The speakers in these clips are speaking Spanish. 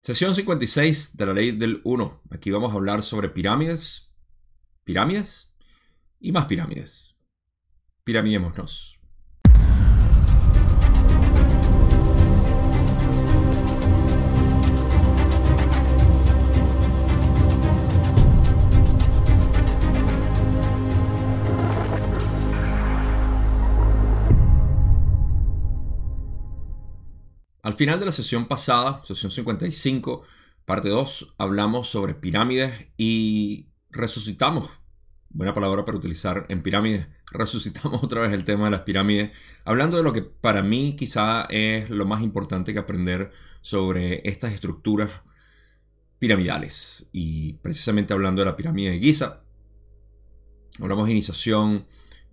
Sesión 56 de la ley del 1. Aquí vamos a hablar sobre pirámides, pirámides y más pirámides. Piramidémonos. Al final de la sesión pasada, sesión 55, parte 2, hablamos sobre pirámides y resucitamos, buena palabra para utilizar en pirámides, resucitamos otra vez el tema de las pirámides, hablando de lo que para mí quizá es lo más importante que aprender sobre estas estructuras piramidales. Y precisamente hablando de la pirámide de Giza, hablamos de iniciación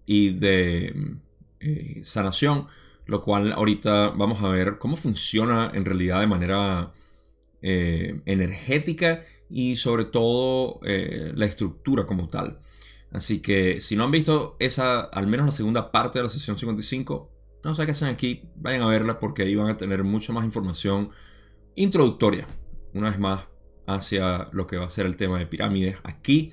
y de eh, sanación lo cual ahorita vamos a ver cómo funciona en realidad de manera eh, energética y sobre todo eh, la estructura como tal. Así que si no han visto esa, al menos la segunda parte de la sesión 55, no sé qué hacen aquí, vayan a verla porque ahí van a tener mucha más información introductoria, una vez más, hacia lo que va a ser el tema de pirámides aquí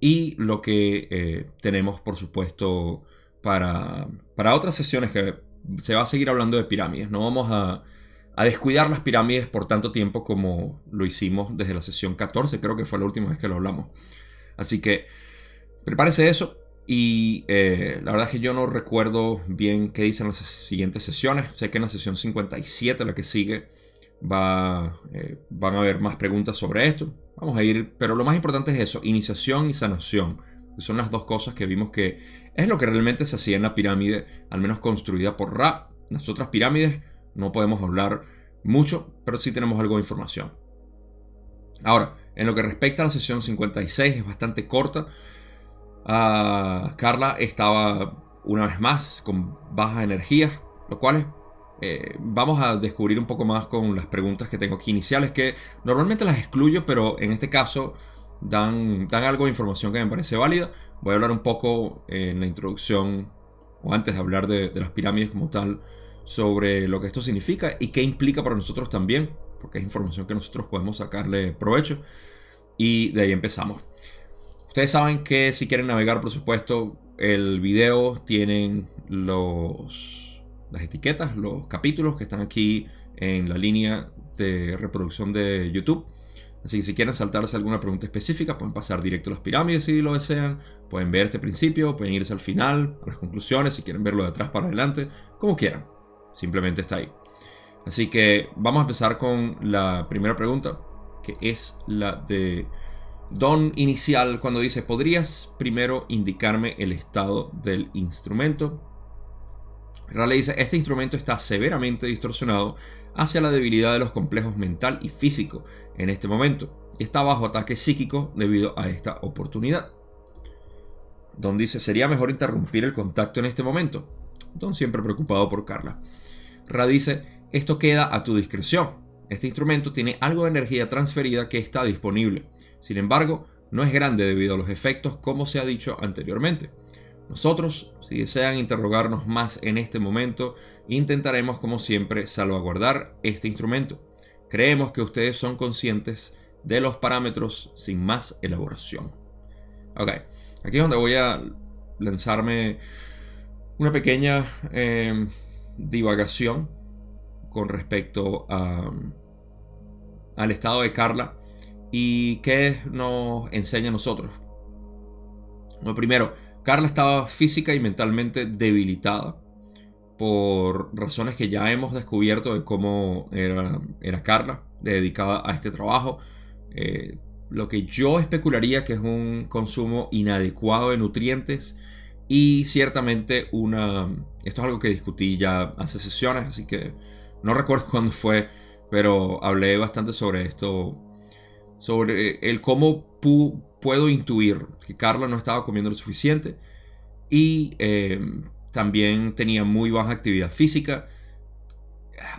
y lo que eh, tenemos, por supuesto, para, para otras sesiones que se va a seguir hablando de pirámides. No vamos a, descuidar las pirámides por tanto tiempo como lo hicimos desde la sesión 14, creo que fue la última vez que lo hablamos. Así que prepárese eso. Y eh, la verdad es que yo no recuerdo bien qué dicen las siguientes sesiones. Sé que en la sesión 57, la que sigue, va, eh, van a haber más preguntas sobre esto. Vamos a ir, pero lo más importante es eso, iniciación y sanación. Son las dos cosas que vimos que es lo que realmente se hacía en la pirámide, al menos construida por Ra. Las otras pirámides no podemos hablar mucho, pero sí tenemos algo de información. Ahora, en lo que respecta a la sesión 56, es bastante corta. Ah, Carla estaba una vez más con baja energía, lo cual eh, vamos a descubrir un poco más con las preguntas que tengo aquí iniciales, que normalmente las excluyo, pero en este caso dan, dan algo de información que me parece válida. Voy a hablar un poco en la introducción, o antes de hablar de, las pirámides como tal, sobre lo que esto significa y qué implica para nosotros también, porque es información que nosotros podemos sacarle provecho. Y de ahí empezamos. Ustedes saben que si quieren navegar, por supuesto, el video tienen los, las etiquetas, los capítulos que están aquí en la línea de reproducción de YouTube. Así que si quieren saltarse alguna pregunta específica, pueden pasar directo a las pirámides si lo desean. Pueden ver este principio, pueden irse al final, a las conclusiones, si quieren verlo de atrás para adelante, como quieran. Simplemente está ahí. Así que vamos a empezar con la primera pregunta, que es la de Don Inicial, cuando dice, ¿podrías primero indicarme el estado del instrumento? Raleigh dice, este instrumento está severamente distorsionado hacia la debilidad de los complejos mental y físico en este momento y está bajo ataque psíquico debido a esta oportunidad. Don dice, sería mejor interrumpir el contacto en este momento. Don siempre preocupado por Carla. Ra dice, esto queda a tu discreción. Este instrumento tiene algo de energía transferida que está disponible. Sin embargo, no es grande debido a los efectos como se ha dicho anteriormente. Nosotros, si desean interrogarnos más en este momento, intentaremos como siempre salvaguardar este instrumento. Creemos que ustedes son conscientes de los parámetros sin más elaboración. Ok, aquí es donde voy a lanzarme una pequeña em, divagación con respecto al estado de Carla y qué nos enseña a nosotros. Lo primero, Carla estaba física y mentalmente debilitada por razones que ya hemos descubierto de cómo era, era Carla, dedicada a este trabajo. Eh, lo que yo especularía que es un consumo inadecuado de nutrientes y ciertamente una... Esto es algo que discutí ya hace sesiones, así que no recuerdo cuándo fue, pero hablé bastante sobre esto, sobre el cómo puedo intuir que Carla no estaba comiendo lo suficiente y em, también tenía muy baja actividad física,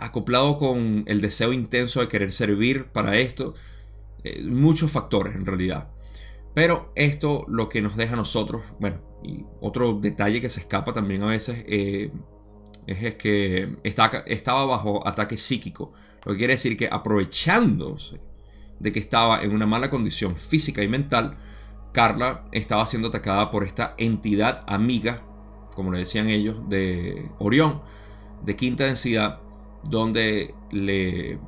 acoplado con el deseo intenso de querer servir para esto, eh, muchos factores en realidad. Pero esto lo que nos deja a nosotros, bueno, y otro detalle que se escapa también a veces eh, es, que estaba bajo ataque psíquico, Lo que quiere decir que aprovechándose de que estaba en una mala condición física y mental, Carla estaba siendo atacada por esta entidad amiga, como le decían ellos, de Orión, de quinta densidad, donde le,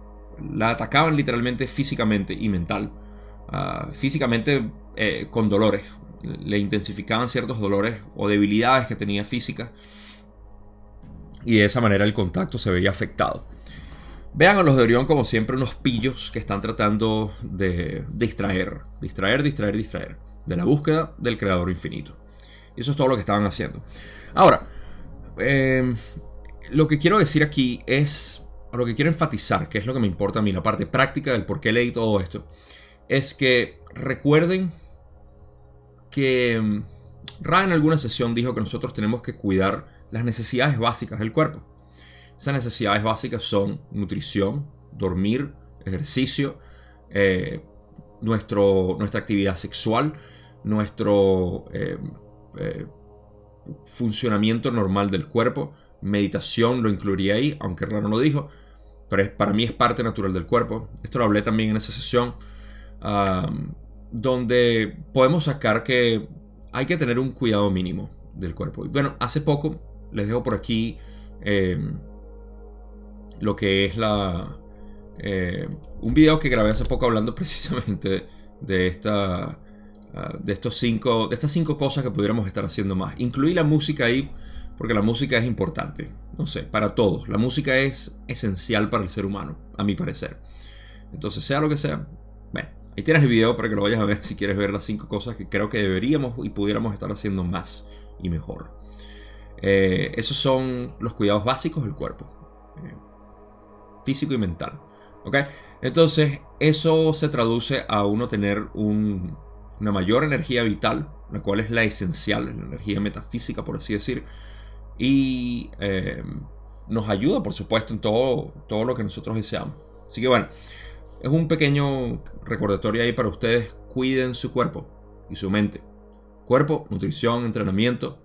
la atacaban literalmente físicamente y mental. Ah, físicamente eh, con dolores, le intensificaban ciertos dolores o debilidades que tenía física y de esa manera el contacto se veía afectado. Vean a los de Orión como siempre unos pillos que están tratando de distraer, distraer, distraer, distraer de la búsqueda del creador infinito. Y eso es todo lo que estaban haciendo. Ahora, em, lo que quiero decir aquí es, o lo que quiero enfatizar, que es lo que me importa a mí, la parte práctica del por qué leí todo esto, es que recuerden que em, Ra en alguna sesión dijo que nosotros tenemos que cuidar las necesidades básicas del cuerpo. Esas necesidades básicas son nutrición, dormir, ejercicio, eh, nuestro, nuestra actividad sexual, nuestro eh, eh, funcionamiento normal del cuerpo. Meditación lo incluiría ahí, aunque Rano no lo dijo, pero para mí es parte natural del cuerpo. Esto lo hablé también en esa sesión, donde podemos sacar que hay que tener un cuidado mínimo del cuerpo. Bueno, hace poco les dejo por aquí em, lo que es la... Eh, un video que grabé hace poco hablando precisamente de esta Ah, de, estos cinco, de estas cinco cosas que pudiéramos estar haciendo más. Incluí la música ahí porque la música es importante, no sé, para todos. La música es esencial para el ser humano, a mi parecer. Entonces, sea lo que sea, bueno, ahí tienes el video para que lo vayas a ver si quieres ver las cinco cosas que creo que deberíamos y pudiéramos estar haciendo más y mejor. Eh, esos son los cuidados básicos del cuerpo, físico y mental. ¿ok? Entonces, eso se traduce a uno tener un, una mayor energía vital, la cual es la esencial, la energía metafísica, por así decir, y eh, nos ayuda, por supuesto, en todo, todo lo que nosotros deseamos. Así que bueno, es un pequeño recordatorio ahí para ustedes, cuiden su cuerpo y su mente. Cuerpo, nutrición, entrenamiento,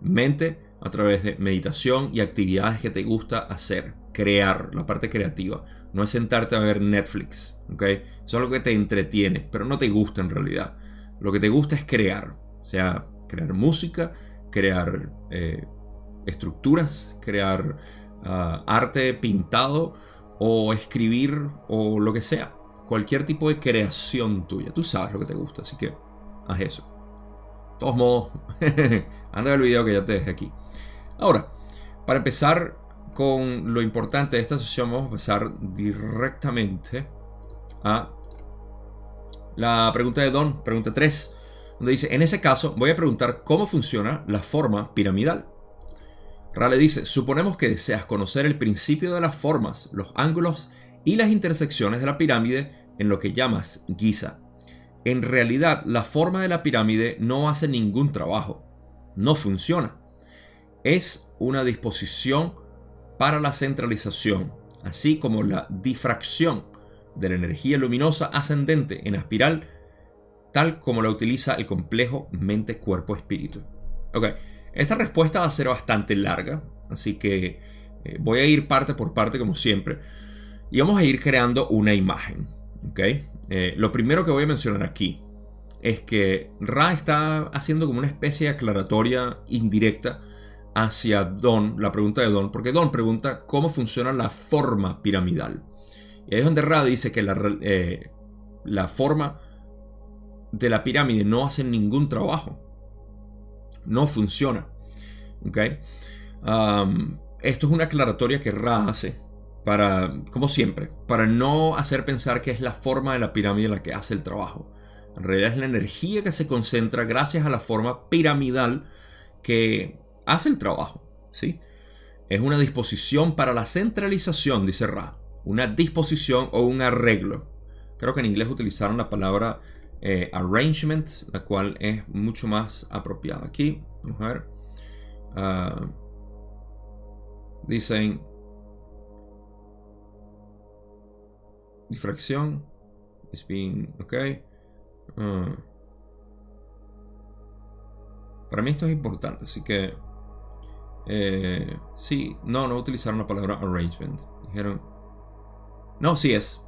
mente a través de meditación y actividades que te gusta hacer, crear, la parte creativa. No es sentarte a ver Netflix, ¿ok? Eso es lo que te entretiene, pero no te gusta en realidad. Lo que te gusta es crear, o sea, crear música, crear eh, estructuras, crear ah, arte pintado o escribir o lo que sea. Cualquier tipo de creación tuya. Tú sabes lo que te gusta, así que haz eso. De todos modos, anda el video que ya te dejé aquí. Ahora, para empezar con lo importante de esta sesión vamos a pasar directamente a la pregunta de Don, pregunta 3, donde dice, en ese caso voy a preguntar cómo funciona la forma piramidal. Rale dice, suponemos que deseas conocer el principio de las formas, los ángulos y las intersecciones de la pirámide en lo que llamas Giza. En realidad, la forma de la pirámide no hace ningún trabajo, no funciona. Es una disposición para la centralización, así como la difracción de la energía luminosa ascendente en espiral, tal como la utiliza el complejo mente-cuerpo-espíritu. Ok, esta respuesta va a ser bastante larga, así que eh, voy a ir parte por parte como siempre, y vamos a ir creando una imagen. Ok, eh, lo primero que voy a mencionar aquí es que Ra está haciendo como una especie de aclaratoria indirecta hacia Don, la pregunta de Don, porque Don pregunta cómo funciona la forma piramidal. Y ahí es donde Ra dice que la, eh, la forma de la pirámide no hace ningún trabajo. No funciona. esto es una aclaratoria que Ra hace para, como siempre, para no hacer pensar que es la forma de la pirámide la que hace el trabajo. En realidad es la energía que se concentra gracias a la forma piramidal que hace el trabajo, ¿sí? Es una disposición para la centralización, dice Ra. Una disposición o un arreglo. Creo que en inglés utilizaron la palabra eh, arrangement, la cual es mucho más apropiada. Aquí, vamos a ver. Uh, dicen difracción is being ok uh, para mí esto es importante así que eh, sí, no, no utilizaron la palabra arrangement. Dijeron No, sí es.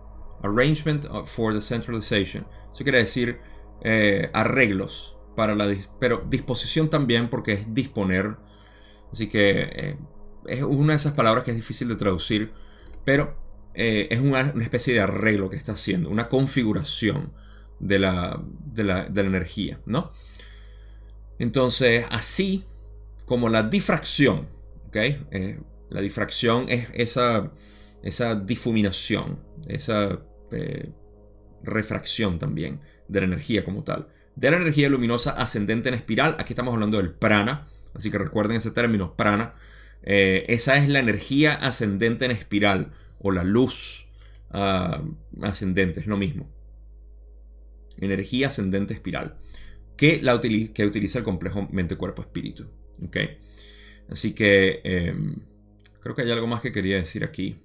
Arrangement for Decentralization. Eso quiere decir eh, arreglos para la... Pero disposición también porque es disponer. Así que eh, es una de esas palabras que es difícil de traducir. Pero es una, especie de arreglo que está haciendo. Una configuración de la, de la, de la energía, ¿no? Entonces, así como la difracción, ¿ok? la difracción es esa, esa difuminación, esa eh, refracción también de la energía como tal. De la energía luminosa ascendente en espiral, aquí estamos hablando del prana, así que recuerden ese término, prana. Eh, esa es la energía ascendente en espiral o la luz ah, ascendente, es lo mismo. Energía ascendente espiral, que, la que utiliza el complejo mente-cuerpo-espíritu. Así que em, creo que hay algo más que quería decir aquí.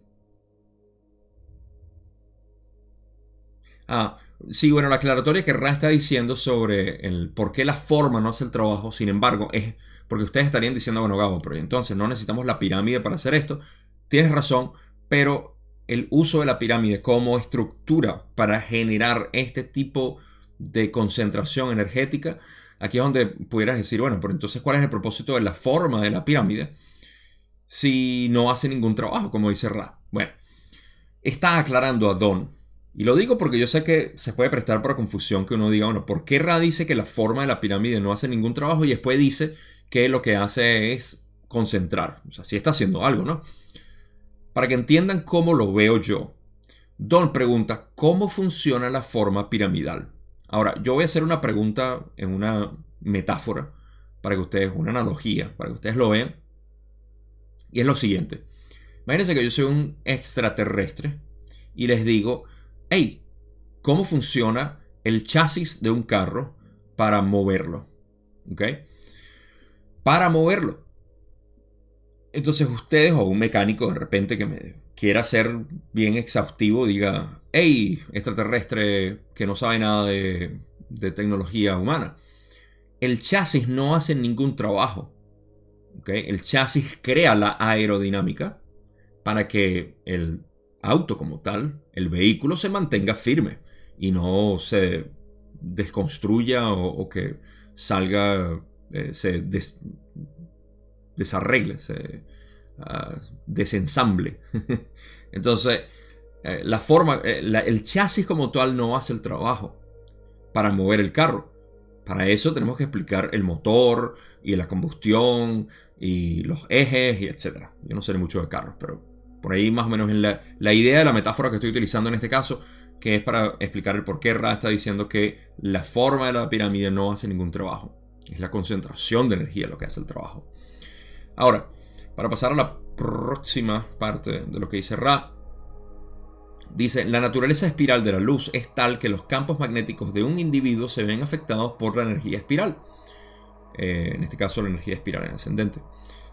Ah, sí, bueno, la aclaratoria que Ra está diciendo sobre el por qué la forma no hace el trabajo, sin embargo, es porque ustedes estarían diciendo, bueno, Gabo, pero entonces no necesitamos la pirámide para hacer esto. Tienes razón, pero el uso de la pirámide como estructura para generar este tipo de concentración energética, aquí es donde pudieras decir, bueno, pero entonces, ¿cuál es el propósito de la forma de la pirámide si no hace ningún trabajo, como dice Ra? Bueno, está aclarando a Don y lo digo porque yo sé que se puede prestar para confusión que uno diga, bueno, ¿por qué Ra dice que la forma de la pirámide no hace ningún trabajo y después dice que lo que hace es concentrar? O sea, sí está haciendo algo, ¿no? Para que entiendan cómo lo veo yo. Don pregunta, ¿cómo funciona la forma piramidal? Ahora, yo voy a hacer una pregunta en una metáfora para que ustedes, una analogía, para que ustedes lo vean. Y es lo siguiente. Imagínense que yo soy un extraterrestre y les digo, hey, ¿cómo funciona el chasis de un carro para moverlo? ¿Ok? Para moverlo. Entonces ustedes o un mecánico de repente que me quiera ser bien exhaustivo diga, hey, extraterrestre que no sabe nada de, tecnología humana. El chasis no hace ningún trabajo. El chasis crea la aerodinámica para que el auto como tal, el vehículo se mantenga firme y no se desconstruya o, que salga, eh, se desarregle, se uh, desensamble. Entonces, eh, la forma, eh, el chasis como tal no hace el trabajo para mover el carro. Para eso tenemos que explicar el motor y la combustión y los ejes y etc. Yo no sé mucho de carros, pero por ahí más o menos en la, idea de la metáfora que estoy utilizando en este caso, que es para explicar el por qué Ra está diciendo que la forma de la pirámide no hace ningún trabajo. Es la concentración de energía lo que hace el trabajo. Ahora, para pasar a la próxima parte de lo que dice Ra, dice, la naturaleza espiral de la luz es tal que los campos magnéticos de un individuo se ven afectados por la energía espiral. Eh, en este caso, la energía espiral en ascendente.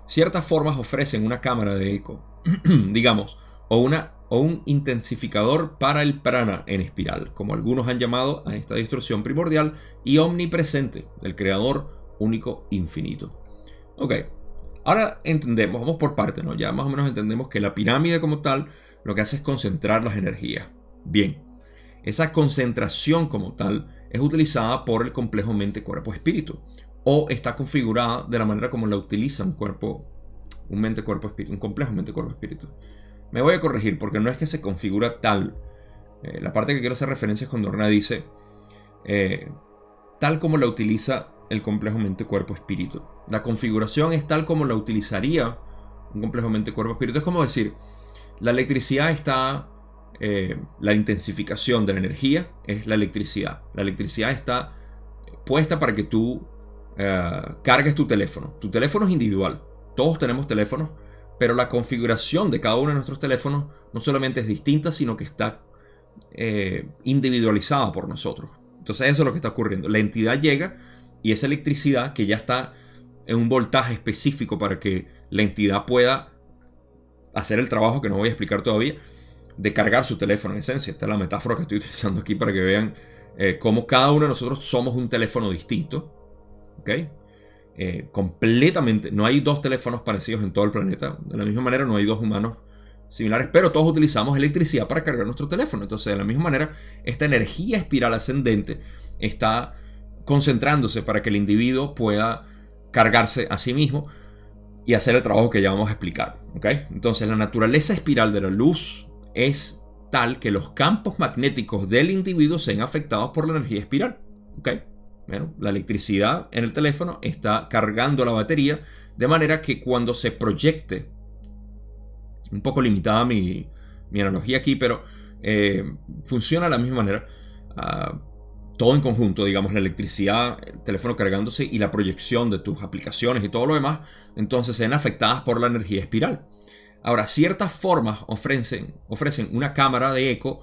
Ciertas formas ofrecen una cámara de eco, digamos, o, un intensificador para el prana en espiral, como algunos han llamado a esta distorsión primordial y omnipresente del creador único infinito. Ok, ahora entendemos, vamos por parte, ¿no? Ya más o menos entendemos que la pirámide como tal lo que hace es concentrar las energías. Bien, esa concentración como tal es utilizada por el complejo mente-cuerpo-espíritu o está configurada de la manera como la utiliza un cuerpo, un mente, cuerpo, espíritu, un complejo mente, cuerpo, espíritu. Me voy a corregir porque no es que se configura tal. Eh, la parte que quiero hacer referencia es cuando Rena dice eh, tal como la utiliza el complejo mente, cuerpo, espíritu. La configuración es tal como la utilizaría un complejo mente, cuerpo, espíritu. Es como decir, la electricidad está eh, la intensificación de la energía es la electricidad. La electricidad está puesta para que tú eh, cargues tu teléfono. Tu teléfono es individual. Todos tenemos teléfonos, pero la configuración de cada uno de nuestros teléfonos no solamente es distinta, sino que está eh, individualizada por nosotros. Entonces eso es lo que está ocurriendo. La entidad llega y esa electricidad que ya está en un voltaje específico para que la entidad pueda hacer el trabajo que no voy a explicar todavía, de cargar su teléfono en esencia. Esta es la metáfora que estoy utilizando aquí para que vean eh, cómo cada uno de nosotros somos un teléfono distinto ¿ok? Eh, completamente, no hay dos teléfonos parecidos en todo el planeta. De la misma manera, no hay dos humanos similares, pero todos utilizamos electricidad para cargar nuestro teléfono. Entonces, de la misma manera, esta energía espiral ascendente está concentrándose para que el individuo pueda cargarse a sí mismo y hacer el trabajo que ya vamos a explicar. Entonces, la naturaleza espiral de la luz es tal que los campos magnéticos del individuo sean afectados por la energía espiral. Bueno, la electricidad en el teléfono está cargando la batería de manera que cuando se proyecte, un poco limitada mi, analogía aquí, pero eh, funciona de la misma manera. Ah, todo en conjunto, digamos, la electricidad, el teléfono cargándose y la proyección de tus aplicaciones y todo lo demás, entonces se ven afectadas por la energía espiral. Ahora, ciertas formas ofrecen, ofrecen una cámara de eco,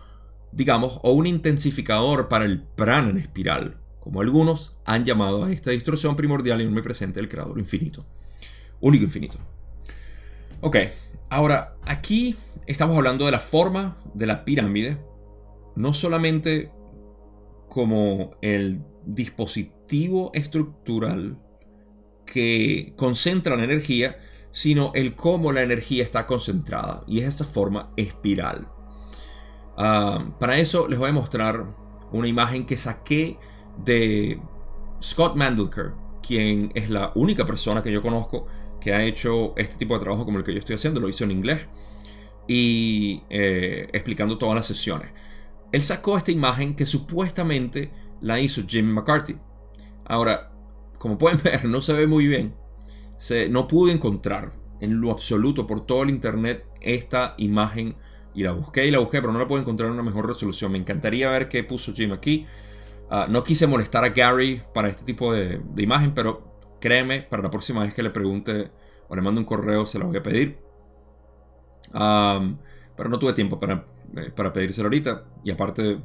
digamos, o un intensificador para el prana en espiral, como algunos han llamado a esta distorsión primordial y omnipresente del creador infinito. Único infinito. Ok, ahora aquí estamos hablando de la forma de la pirámide, no solamente como el dispositivo estructural que concentra la energía, sino el cómo la energía está concentrada. Y es esta forma espiral. Ah, para eso les voy a mostrar una imagen que saqué de Scott Mandelker, quien es la única persona que yo conozco que ha hecho este tipo de trabajo como el que yo estoy haciendo. Lo hizo en inglés y eh, explicando todas las sesiones él sacó esta imagen que supuestamente la hizo Jim McCarthy. Ahora, como pueden ver, no se ve muy bien. No pude encontrar en lo absoluto por todo el internet esta imagen y la busqué y la busqué, pero no la puedo encontrar en una mejor resolución. Me encantaría ver qué puso Jim aquí. Ah, no quise molestar a Gary para este tipo de, imagen, pero créeme, para la próxima vez que le pregunte o le mande un correo, se la voy a pedir. pero no tuve tiempo para eh, para pedírselo ahorita. Y aparte,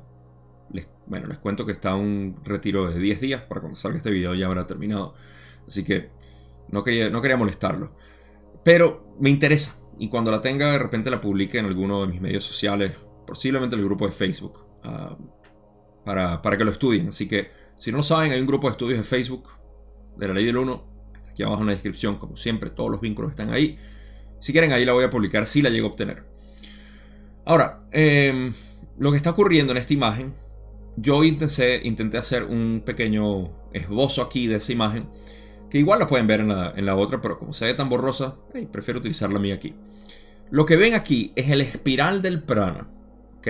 les, bueno, les cuento que está un retiro de 10 días. Para cuando salga este video ya habrá terminado. Así que no quería, no quería molestarlo. Pero me interesa. Y cuando la tenga, de repente la publique en alguno de mis medios sociales. Posiblemente en el grupo de Facebook. Ah, para, para, que lo estudien. Así que, si no lo saben, hay un grupo de estudios de Facebook de la ley del 1. Aquí abajo en la descripción, como siempre, todos los vínculos están ahí. Si quieren, ahí la voy a publicar si la llego a obtener. Ahora, em, lo que está ocurriendo en esta imagen, yo intenté, hacer un pequeño esbozo aquí de esa imagen, que igual la pueden ver en la, otra, pero como se ve tan borrosa, prefiero utilizarla a mí aquí. Lo que ven aquí es el espiral del prana, ¿ok?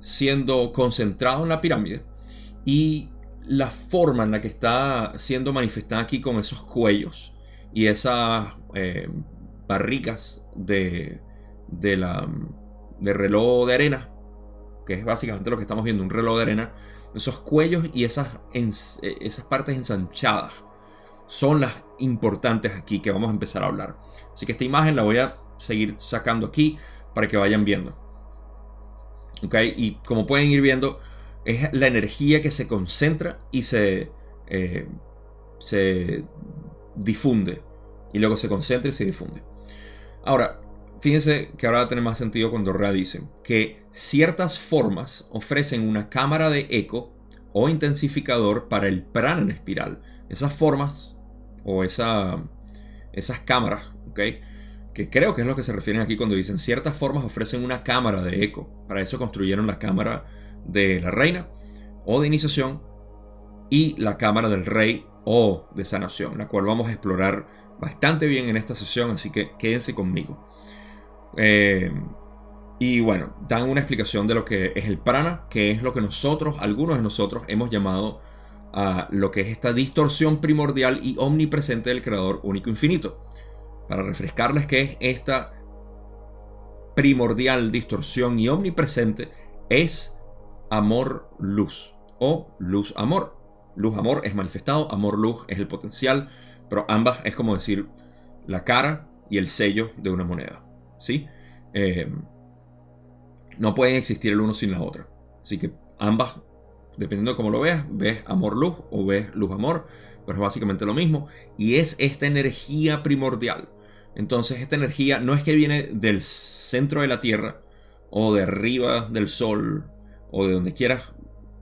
Siendo concentrado en la pirámide y la forma en la que está siendo manifestada aquí con esos cuellos y esas eh, barricas de, de la de reloj de arena, que es básicamente lo que estamos viendo, un reloj de arena, esos cuellos y esas, eh, esas partes ensanchadas son las importantes aquí que vamos a empezar a hablar. Así que esta imagen la voy a seguir sacando aquí para que vayan viendo. ¿Ok? Y como pueden ir viendo, es la energía que se concentra y se, eh, se difunde. Y luego se concentra y se difunde. Ahora, Fíjense que ahora va a tener más sentido cuando Rea dice que ciertas formas ofrecen una cámara de eco o intensificador para el prana en espiral. Esas formas o esa, esas cámaras, ¿ok? Que creo que es lo que se refieren aquí cuando dicen ciertas formas ofrecen una cámara de eco. Para eso construyeron la cámara de la reina o de iniciación y la cámara del rey o de sanación, la cual vamos a explorar bastante bien en esta sesión, así que quédense conmigo. Eh, y bueno, dan una explicación de lo que es el prana, que es lo que nosotros, algunos de nosotros, hemos llamado a lo que es esta distorsión primordial y omnipresente del creador único infinito. Para refrescarles que es esta primordial distorsión y omnipresente, es amor-luz o luz-amor. Luz-amor es manifestado, amor-luz es el potencial, pero ambas es como decir la cara y el sello de una moneda. ¿Sí? Eh, no pueden existir el uno sin la otra. Así que ambas, dependiendo de cómo lo veas, ves amor-luz o ves luz-amor, pero es básicamente lo mismo. Y es esta energía primordial. Entonces esta energía no es que viene del centro de la Tierra o de arriba del Sol o de donde quieras,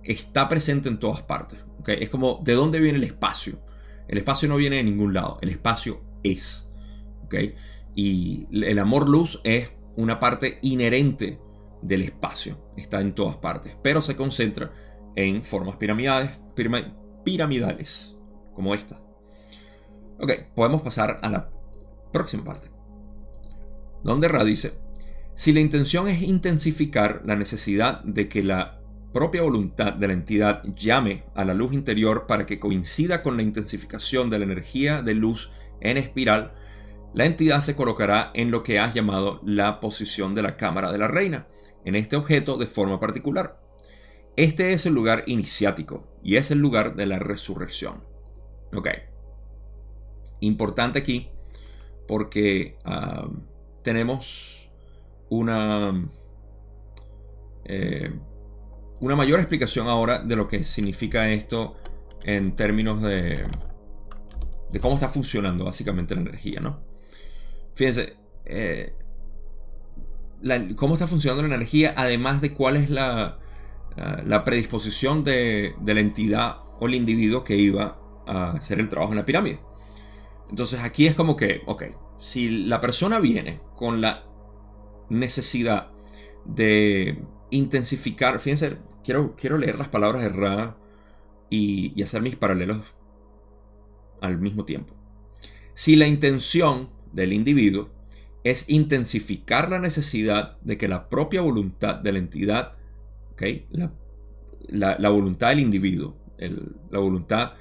está presente en todas partes. Es como de dónde viene el espacio. El espacio no viene de ningún lado, el espacio es. ¿okay? Y el amor luz es una parte inherente del espacio, está en todas partes, pero se concentra en formas piramidales, como esta. Ok, podemos pasar a la próxima parte. Donde Ra dice, si la intención es intensificar la necesidad de que la propia voluntad de la entidad llame a la luz interior para que coincida con la intensificación de la energía de luz en espiral, la entidad se colocará en lo que has llamado la posición de la cámara de la reina, en este objeto de forma particular. Este es el lugar iniciático y es el lugar de la resurrección. Ok. Importante aquí porque ah, tenemos una, eh, una mayor explicación ahora de lo que significa esto en términos de, de cómo está funcionando básicamente la energía, ¿no? Fíjense, eh, cómo está funcionando la energía, además de cuál es la, predisposición de, de, la entidad o el individuo que iba a hacer el trabajo en la pirámide. Entonces aquí es como que, ok, si la persona viene con la necesidad de intensificar, fíjense, quiero, quiero leer las palabras de Ra y, y hacer mis paralelos al mismo tiempo. Si la intención del individuo es intensificar la necesidad de que la propia voluntad de la entidad, la, la, voluntad del individuo, la voluntad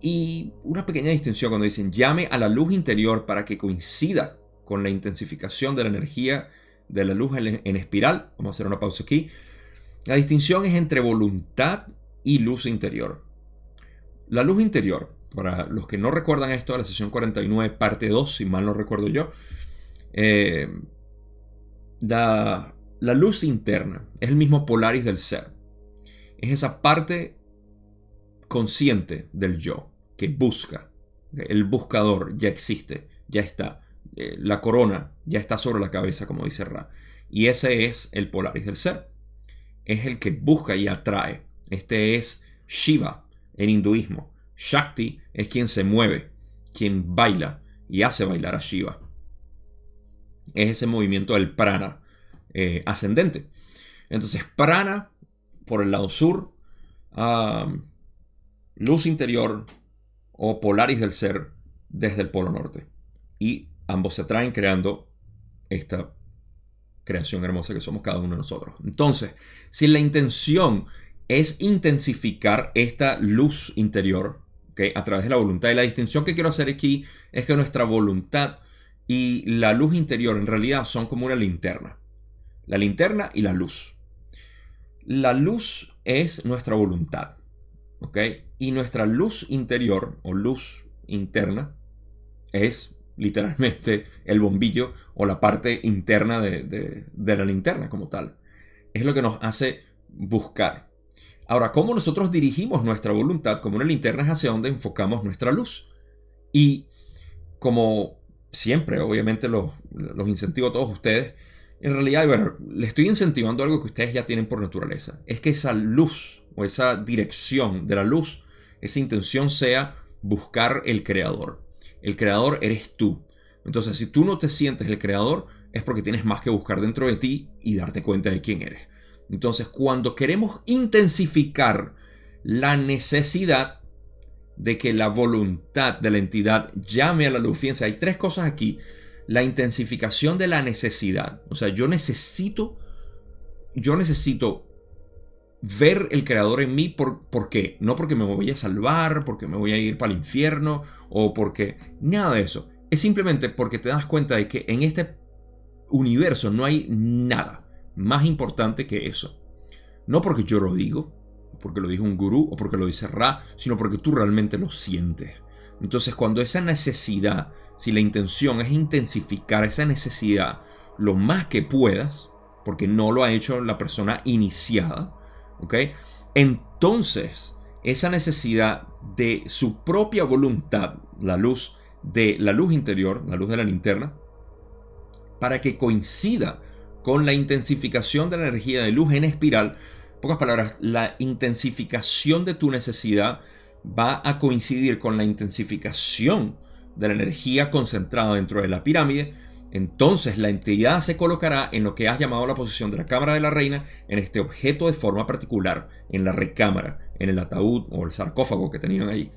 y una pequeña distinción cuando dicen llame a la luz interior para que coincida con la intensificación de la energía de la luz en, espiral. Vamos a hacer una pausa aquí. La distinción es entre voluntad y luz interior. La luz interior, para los que no recuerdan esto, la sesión 49, parte 2, si mal no recuerdo yo, eh, la, luz interna es el mismo Polaris del ser. Es esa parte consciente del yo, que busca. El buscador ya existe, ya está. Eh, la corona ya está sobre la cabeza, como dice Ra. Y ese es el Polaris del ser. Es el que busca y atrae. Este es Shiva en hinduismo. Shakti es quien se mueve, quien baila y hace bailar a Shiva. Es ese movimiento del prana eh, ascendente. Entonces, prana por el lado sur, luz interior o polaris del ser desde el polo norte. Y ambos se atraen creando esta creación hermosa que somos cada uno de nosotros. Entonces, si la intención es intensificar esta luz interior a través de la voluntad, y la distinción que quiero hacer aquí es que nuestra voluntad y la luz interior en realidad son como una linterna. La linterna y la luz. La luz es nuestra voluntad. Y nuestra luz interior o luz interna es literalmente el bombillo o la parte interna de, la linterna como tal. Es lo que nos hace buscar. Ahora, ¿cómo nosotros dirigimos nuestra voluntad como una linterna es hacia donde enfocamos nuestra luz? Y como siempre, obviamente los, los incentivo a todos ustedes, en realidad, bueno, le estoy incentivando algo que ustedes ya tienen por naturaleza. Es que esa luz o esa dirección de la luz, esa intención sea buscar el creador. El creador eres tú. Entonces, si tú no te sientes el creador, es porque tienes más que buscar dentro de ti y darte cuenta de quién eres. Entonces, cuando queremos intensificar la necesidad de que la voluntad de la entidad llame a la luz, fíjense, hay tres cosas aquí. La intensificación de la necesidad. O sea, yo necesito, yo necesito ver el creador en mí. ¿Por, ¿Por qué? No porque me voy a salvar, porque me voy a ir para el infierno o porque... Nada de eso. Es simplemente porque te das cuenta de que en este universo no hay nada más importante que eso. No porque yo lo digo, porque lo dijo un gurú o porque lo dice Ra, sino porque tú realmente lo sientes. Entonces cuando esa necesidad, si la intención es intensificar esa necesidad lo más que puedas, porque no lo ha hecho la persona iniciada, ¿ok? Entonces, esa necesidad de su propia voluntad, la luz de la luz interior, la luz de la linterna, para que coincida con la intensificación de la energía de luz en espiral, pocas palabras, la intensificación de tu necesidad va a coincidir con la intensificación de la energía concentrada dentro de la pirámide entonces la entidad se colocará en lo que has llamado la posición de la cámara de la reina, en este objeto de forma particular, en la recámara, en el ataúd o el sarcófago que tenían ahí.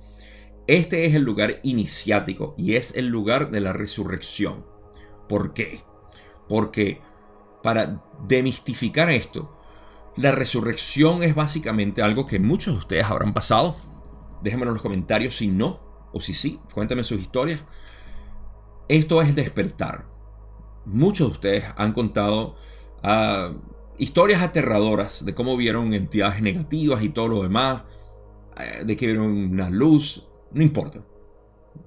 Este es el lugar iniciático y es el lugar de la resurrección. ¿Por qué? Porque para demistificar esto, la resurrección es básicamente algo que muchos de ustedes habrán pasado. Déjenme en los comentarios si no o si sí, cuéntenme sus historias. Esto es despertar muchos de ustedes han contado ah, historias aterradoras de cómo vieron entidades negativas y todo lo demás, eh, de que vieron una luz, no importa.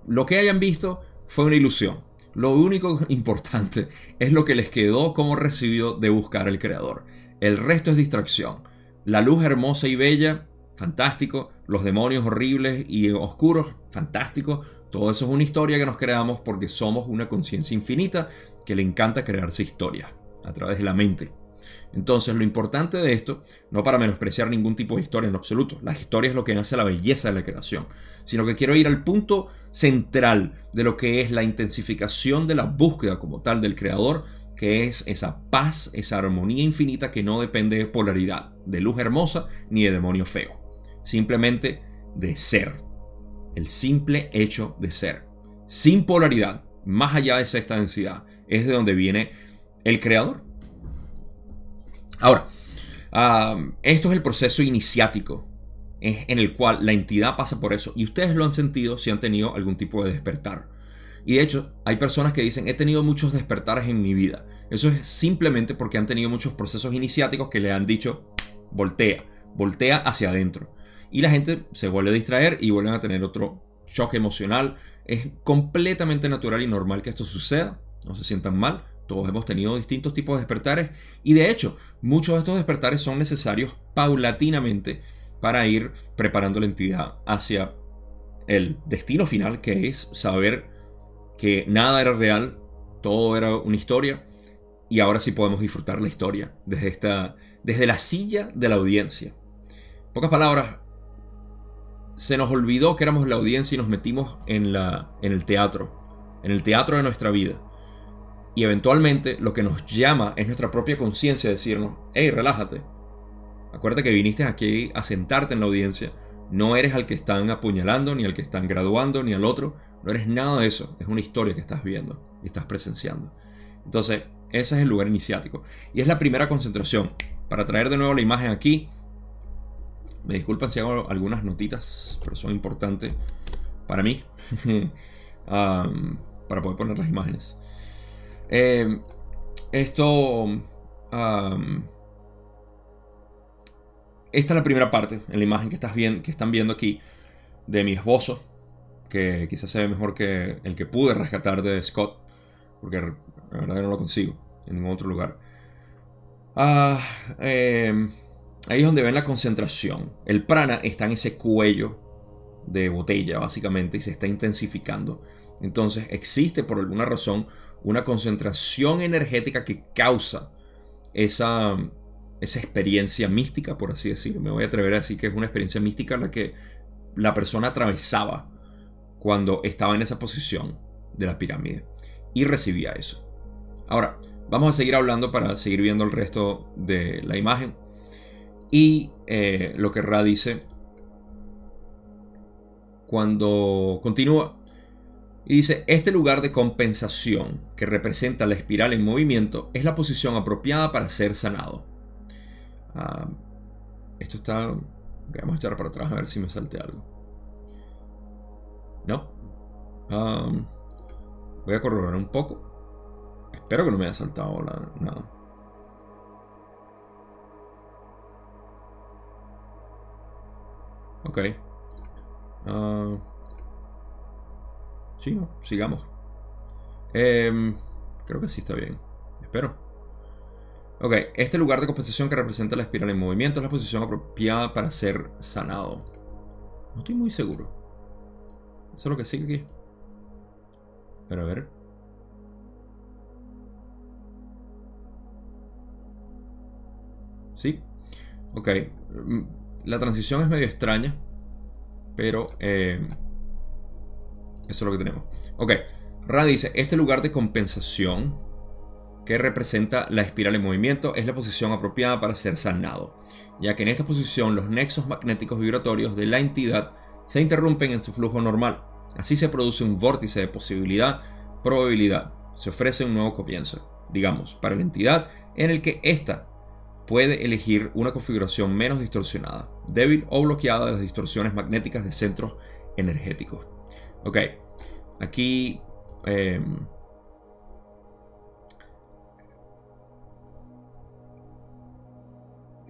Lo que hayan visto fue una ilusión. Lo único importante es lo que les quedó como recibido de buscar al Creador. El resto es distracción. La luz hermosa y bella, fantástico. Los demonios horribles y oscuros, fantástico. Todo eso es una historia que nos creamos porque somos una conciencia infinita que le encanta crearse historias a través de la mente. Entonces, lo importante de esto, no para menospreciar ningún tipo de historia en absoluto, la historia es lo que hace la belleza de la creación, sino que quiero ir al punto central de lo que es la intensificación de la búsqueda como tal del creador, que es esa paz, esa armonía infinita que no depende de polaridad, de luz hermosa ni de demonio feo, simplemente de ser, el simple hecho de ser, sin polaridad, más allá de esta densidad, es de donde viene el creador. Ahora, esto es el proceso iniciático en el cual la entidad pasa por eso. Y ustedes lo han sentido si han tenido algún tipo de despertar. Y de hecho, hay personas que dicen, he tenido muchos despertares en mi vida. Eso es simplemente porque han tenido muchos procesos iniciáticos que le han dicho, voltea, voltea hacia adentro. Y la gente se vuelve a distraer y vuelven a tener otro shock emocional. Es completamente natural y normal que esto suceda no se sientan mal. Todos hemos tenido distintos tipos de despertares y de hecho muchos de estos despertares son necesarios paulatinamente para ir preparando la entidad hacia el destino final que es saber que nada era real, todo era una historia y ahora sí podemos disfrutar la historia desde, esta, desde la silla de la audiencia. pocas palabras, se nos olvidó que éramos la audiencia y nos metimos en, la, en el teatro, en el teatro de nuestra vida. Y eventualmente lo que nos llama es nuestra propia conciencia decirnos, hey, relájate. Acuérdate que viniste aquí a sentarte en la audiencia. No eres al que están apuñalando, ni al que están graduando, ni al otro. No eres nada de eso. Es una historia que estás viendo y estás presenciando. Entonces, ese es el lugar iniciático. Y es la primera concentración. Para traer de nuevo la imagen aquí. Me disculpan si hago algunas notitas, pero son importantes para mí. para poder poner las imágenes. Eh, esto... esta es la primera parte, en la imagen que, estás viendo, que están viendo aquí, de mi esbozo, que quizás se ve mejor que el que pude rescatar de Scott, porque la verdad no lo consigo en ningún otro lugar. Ah, em, ahí es donde ven la concentración. El prana está en ese cuello de botella, básicamente, y se está intensificando. Entonces existe por alguna razón una concentración energética que causa esa, esa experiencia mística, por así decirlo. Me voy a atrever a decir que es una experiencia mística la que la persona atravesaba cuando estaba en esa posición de la pirámide y recibía eso. Ahora, vamos a seguir hablando para seguir viendo el resto de la imagen. Y eh, lo que Ra dice cuando continúa y dice, este lugar de compensación que representa la espiral en movimiento es la posición apropiada para ser sanado. Ah, esto está... Vamos a echar para atrás a ver si me salte algo. No. Ah, voy a corroborar un poco. Espero que no me haya saltado nada. Ok. Uh, Sí, sigamos. Em, creo que sí está bien. Espero. Ok, este lugar de compensación que representa la espiral en movimiento es la posición apropiada para ser sanado. No estoy muy seguro. Eso es lo que sigue aquí. Pero a ver. Sí. Ok. Mm, la transición es medio extraña. Pero... Eh, eso es lo que tenemos. Ok. Ra dice, este lugar de compensación que representa la espiral en movimiento es la posición apropiada para ser sanado, ya que en esta posición los nexos magnéticos vibratorios de la entidad se interrumpen en su flujo normal. Así se produce un vórtice de posibilidad, probabilidad. Se ofrece un nuevo comienzo, digamos, para la entidad en el que ésta puede elegir una configuración menos distorsionada, débil o bloqueada de las distorsiones magnéticas de centros energéticos. Ok, aquí... Em,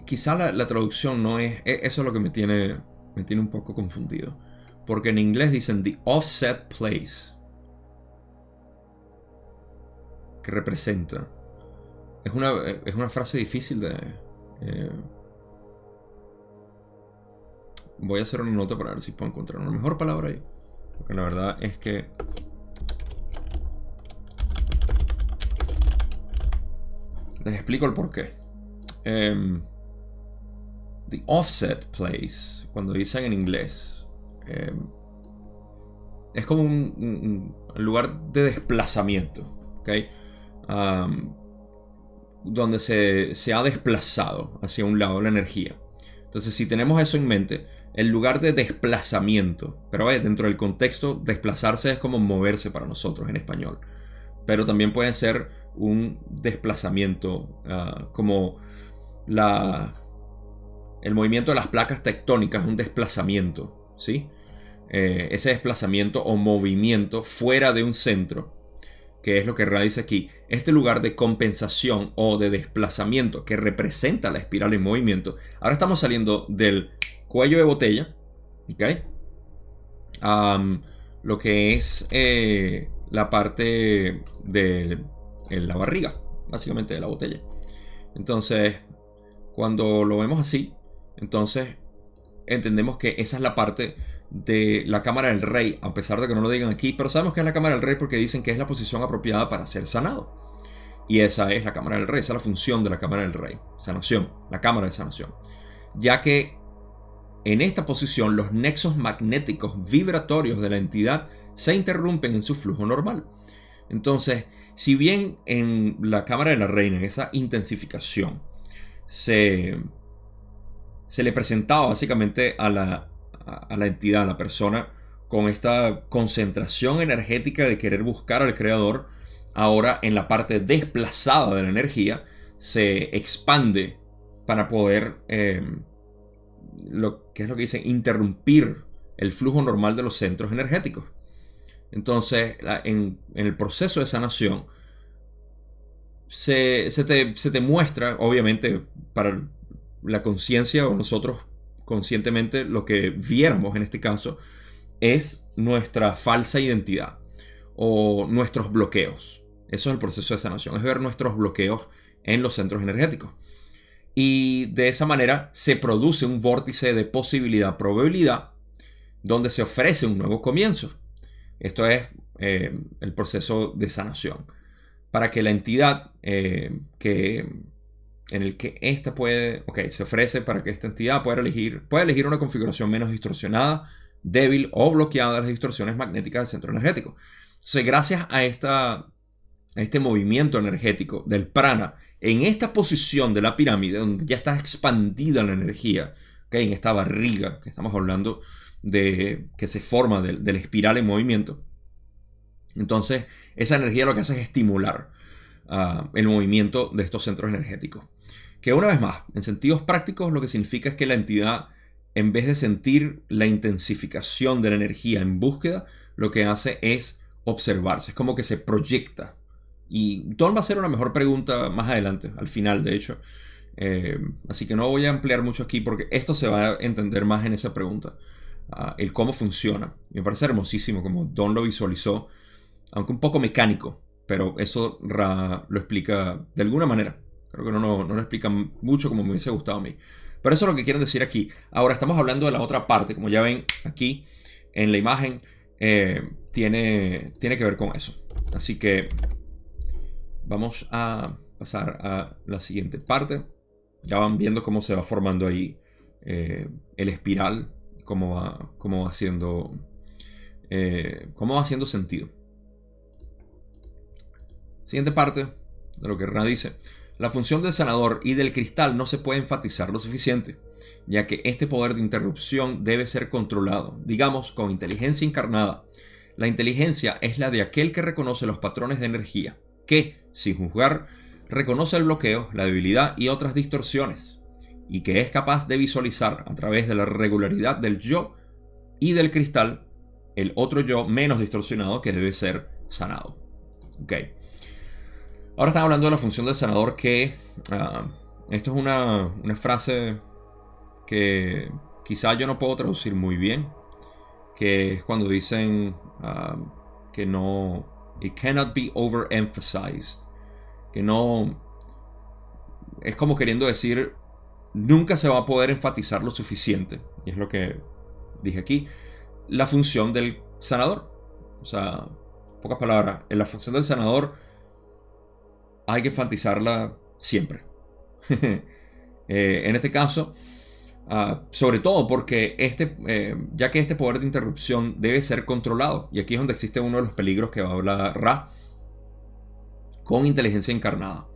quizá la, traducción no es... E, eso es lo que me tiene, me tiene un poco confundido. Porque en inglés dicen the offset place. Que representa. Es una, es una frase difícil de... Eh, voy a hacer una nota para ver si puedo encontrar una mejor palabra ahí. Porque la verdad es que... Les explico el porqué. Eh, the offset place, cuando dicen en inglés, em, es como un, lugar de desplazamiento. ¿okay? donde se, ha desplazado hacia un lado la energía. Entonces, si tenemos eso en mente, el lugar de desplazamiento, pero dentro del contexto, desplazarse es como moverse para nosotros en español, pero también puede ser un desplazamiento ah, como la, el movimiento de las placas tectónicas es un desplazamiento, ¿sí? Eh, ese desplazamiento o movimiento fuera de un centro que es lo que Ra dice aquí, este lugar de compensación o de desplazamiento que representa la espiral en movimiento. Ahora estamos saliendo del cuello de botella, ¿ok? lo que es eh, la parte de la barriga, básicamente de la botella. Entonces, cuando lo vemos así, entonces entendemos que esa es la parte de la Cámara del Rey, a pesar de que no lo digan aquí, pero sabemos que es la Cámara del Rey porque dicen que es la posición apropiada para ser sanado. Y esa es la Cámara del Rey, esa es la función de la Cámara del Rey, sanación, la Cámara de Sanación. Ya que en esta posición los nexos magnéticos vibratorios de la entidad se interrumpen en su flujo normal. Entonces, si bien en la Cámara de la Reina, en esa intensificación, se, se le presentaba básicamente a la, a, la entidad, a la persona, con esta concentración energética de querer buscar al creador, ahora en la parte desplazada de la energía se expande para poder, em, lo que es lo que dicen, interrumpir el flujo normal de los centros energéticos. Entonces, en, el proceso de sanación, se, se, te, se te muestra, obviamente, para la conciencia o nosotros conscientemente lo que viéramos en este caso es nuestra falsa identidad o nuestros bloqueos. Eso es el proceso de sanación, es ver nuestros bloqueos en los centros energéticos. Y de esa manera se produce un vórtice de posibilidad-probabilidad donde se ofrece un nuevo comienzo. Esto es eh, el proceso de sanación. Para que la entidad eh, que en el que esta puede, ok, se ofrece para que esta entidad pueda elegir, elegir una configuración menos distorsionada, débil o bloqueada de las distorsiones magnéticas del centro energético. Entonces, gracias a, esta, a este movimiento energético del prana, en esta posición de la pirámide, donde ya está expandida la energía, okay, en esta barriga que estamos hablando de que se forma de, la espiral en movimiento, entonces esa energía lo que hace es estimular ah, el movimiento de estos centros energéticos. Que una vez más, en sentidos prácticos, lo que significa es que la entidad, en vez de sentir la intensificación de la energía en búsqueda, lo que hace es observarse, es como que se proyecta. Y Don va a hacer una mejor pregunta más adelante, al final, de hecho. Eh, así que no voy a ampliar mucho aquí porque esto se va a entender más en esa pregunta. Ah, el cómo funciona. me parece hermosísimo como Don lo visualizó, aunque un poco mecánico, pero eso lo explica de alguna manera. Creo que no, no, lo explican mucho como me hubiese gustado a mí. Pero eso es lo que quieren decir aquí. Ahora estamos hablando de la otra parte. Como ya ven aquí en la imagen, eh, tiene, tiene que ver con eso. Así que vamos a pasar a la siguiente parte. Ya van viendo cómo se va formando ahí eh, el espiral, cómo va, cómo va haciendo, eh, cómo va haciendo sentido. Siguiente parte de lo que Ra dice. La función del sanador y del cristal no se puede enfatizar lo suficiente, ya que este poder de interrupción debe ser controlado, digamos, con inteligencia encarnada. La inteligencia es la de aquel que reconoce los patrones de energía, que, sin juzgar, reconoce el bloqueo, la debilidad y otras distorsiones, y que es capaz de visualizar a través de la regularidad del yo y del cristal el otro yo menos distorsionado que debe ser sanado. Okay. Ahora estamos hablando de la función del sanador que... Ah, esto es una, frase que quizá yo no puedo traducir muy bien. Que es cuando dicen ah, que no... It cannot be overemphasized. Que no... Es como queriendo decir... Nunca se va a poder enfatizar lo suficiente. Y es lo que dije aquí. La función del sanador. O sea, pocas palabras. En la función del sanador hay que enfatizarla siempre. Eh, en este caso, ah, sobre todo porque este, eh, ya que este poder de interrupción debe ser controlado, y aquí es donde existe uno de los peligros que va a hablar Ra, con inteligencia encarnada.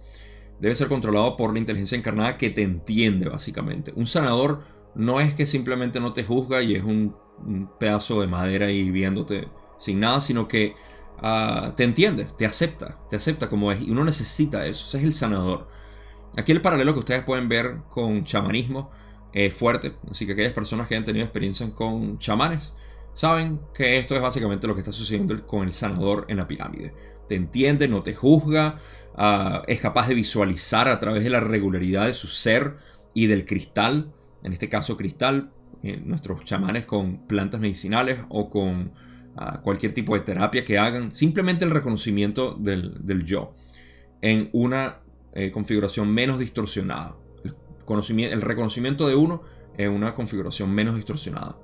Debe ser controlado por la inteligencia encarnada que te entiende básicamente. Un sanador no es que simplemente no te juzga y es un, un pedazo de madera y viéndote sin nada, sino que Ah, te entiende, te acepta, te acepta como es. Y uno necesita eso, ese es el sanador. Aquí el paralelo que ustedes pueden ver con chamanismo es fuerte. Así que aquellas personas que hayan tenido experiencia con chamanes saben que esto es básicamente lo que está sucediendo con el sanador en la pirámide. Te entiende, no te juzga, ah, es capaz de visualizar a través de la regularidad de su ser y del cristal, en este caso cristal, eh, nuestros chamanes con plantas medicinales o con cualquier tipo de terapia que hagan, simplemente el reconocimiento del, yo en una eh, configuración menos distorsionada. El, conocimiento, el reconocimiento de uno en una configuración menos distorsionada.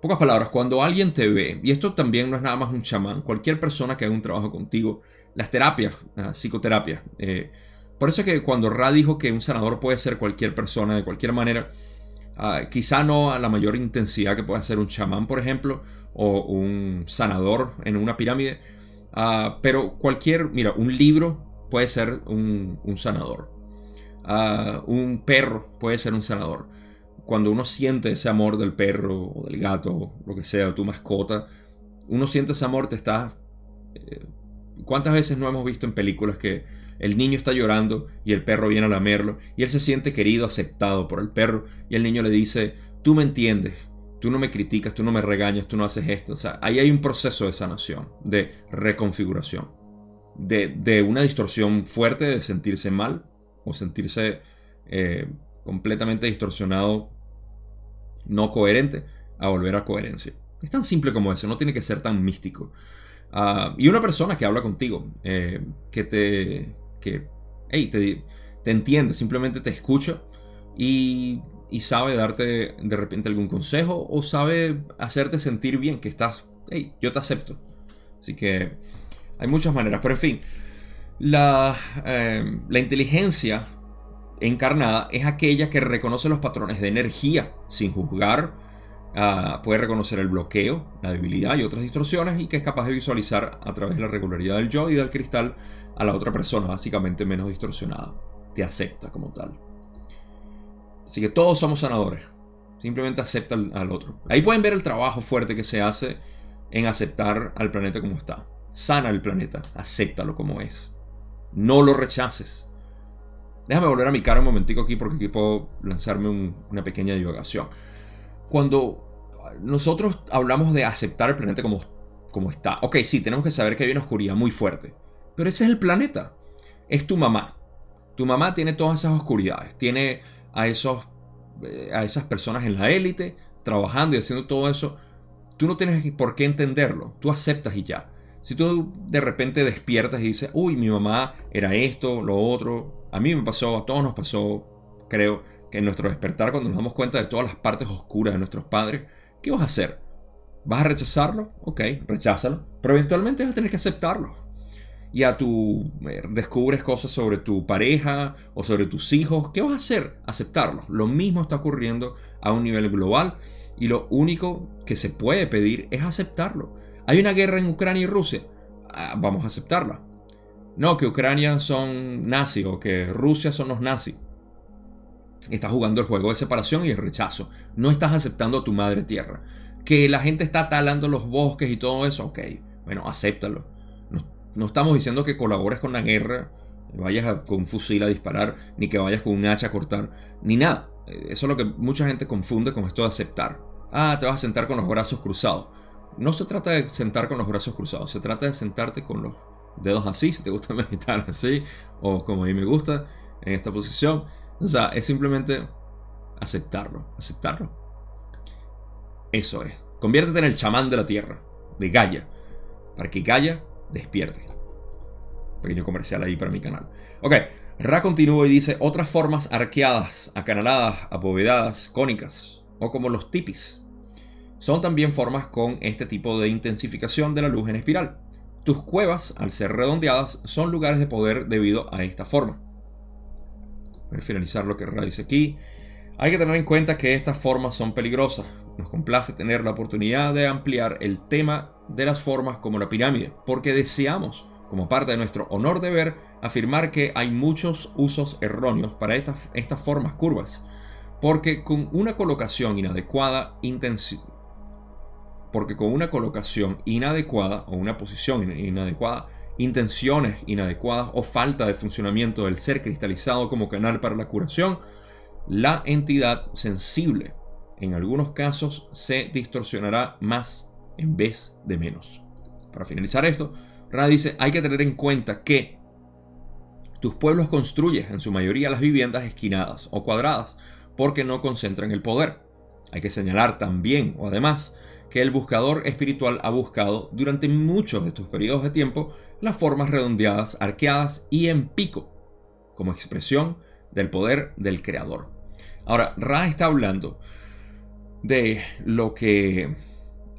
Pocas palabras, cuando alguien te ve, y esto también no es nada más un chamán, cualquier persona que haga un trabajo contigo, las terapias, psicoterapia psicoterapias, eh, por eso es que cuando Ra dijo que un sanador puede ser cualquier persona de cualquier manera, ah, quizá no a la mayor intensidad que pueda ser un chamán, por ejemplo, o un sanador en una pirámide. Ah, pero cualquier, mira, un libro puede ser un, sanador. Ah, un perro puede ser un sanador. Cuando uno siente ese amor del perro o del gato, lo que sea, tu mascota, uno siente ese amor, te está... Eh, ¿Cuántas veces no hemos visto en películas que el niño está llorando y el perro viene a lamerlo y él se siente querido, aceptado por el perro y el niño le dice, tú me entiendes, tú no me criticas, tú no me regañas, tú no haces esto. O sea, ahí hay un proceso de sanación, de reconfiguración, de, una distorsión fuerte de sentirse mal o sentirse eh, completamente distorsionado, no coherente, a volver a coherencia. Es tan simple como eso, no tiene que ser tan místico. Ah, y una persona que habla contigo, eh, que te, que, hey, te, te entiende, simplemente te escucha y y sabe darte de repente algún consejo o sabe hacerte sentir bien, que estás, hey, yo te acepto. Así que hay muchas maneras, pero en fin, la, em, la inteligencia encarnada es aquella que reconoce los patrones de energía sin juzgar, ah, puede reconocer el bloqueo, la debilidad y otras distorsiones y que es capaz de visualizar a través de la regularidad del yo y del cristal a la otra persona, básicamente menos distorsionada. Te acepta como tal. Así que todos somos sanadores. Simplemente acepta al, otro. Ahí pueden ver el trabajo fuerte que se hace en aceptar al planeta como está. Sana el planeta, acéptalo como es. No lo rechaces. Déjame volver a mi cara un momentico aquí porque aquí puedo lanzarme una pequeña divagación. Cuando nosotros hablamos de aceptar el planeta como, como está, ok, sí, tenemos que saber que hay una oscuridad muy fuerte, pero ese es el planeta. Es tu mamá. Tu mamá tiene todas esas oscuridades. Tiene a, esos, eh, a esas personas en la élite, trabajando y haciendo todo eso, tú no tienes por qué entenderlo, tú aceptas y ya. Si tú de repente despiertas y dices, uy, mi mamá era esto, lo otro, a mí me pasó, a todos nos pasó, creo, que en nuestro despertar, cuando nos damos cuenta de todas las partes oscuras de nuestros padres, ¿qué vas a hacer? ¿Vas a rechazarlo? Ok, recházalo. Pero eventualmente vas a tener que aceptarlo y a tu eh, descubres cosas sobre tu pareja o sobre tus hijos, ¿qué vas a hacer? Aceptarlo. Lo mismo está ocurriendo a un nivel global y lo único que se puede pedir es aceptarlo. Hay una guerra en Ucrania y Rusia, ah, vamos a aceptarla. no, que Ucrania son nazis o que Rusia son los nazis. Estás jugando el juego de separación y rechazo. No estás aceptando a tu madre tierra. Que la gente está talando los bosques y todo eso, ok. Bueno, acéptalo. No, estamos diciendo que colabores con la guerra, vayas con un fusil a disparar, ni que vayas con un hacha a cortar, ni nada. Eso es lo que mucha gente confunde con esto de aceptar. Ah, te vas a sentar con los brazos cruzados. No se trata de sentar con los brazos cruzados, se trata de sentarte con los dedos así, si te gusta meditar así, o como a mí me gusta, en esta posición. O sea, es simplemente aceptarlo, aceptarlo. Eso es. Conviértete en el chamán de la tierra, de Gaia, para que Gaia despierte. Pequeño comercial ahí para mi canal. Ok, Ra continúa y dice otras formas arqueadas, acanaladas, abovedadas, cónicas, o como los tipis. Son también formas con este tipo de intensificación de la luz en espiral. Tus cuevas, al ser redondeadas, son lugares de poder debido a esta forma. Voy a finalizar lo que Ra dice aquí. Hay que tener en cuenta que estas formas son peligrosas. Nos complace tener la oportunidad de ampliar el tema de las formas como la pirámide, porque deseamos, como parte de nuestro honor deber, afirmar que hay muchos usos erróneos para estas, estas formas curvas, porque con una colocación inadecuada, porque con una colocación inadecuada o una posición inadecuada, intenciones inadecuadas o falta de funcionamiento del ser cristalizado como canal para la curación, la entidad sensible en algunos casos se distorsionará más en vez de menos. Para finalizar esto, Ra dice, hay que tener en cuenta que tus pueblos construyen en su mayoría las viviendas esquinadas o cuadradas porque no concentran el poder. Hay que señalar también, o además, que el buscador espiritual ha buscado durante muchos de estos periodos de tiempo las formas redondeadas, arqueadas y en pico, como expresión del poder del creador. Ahora, Ra está hablando de lo que...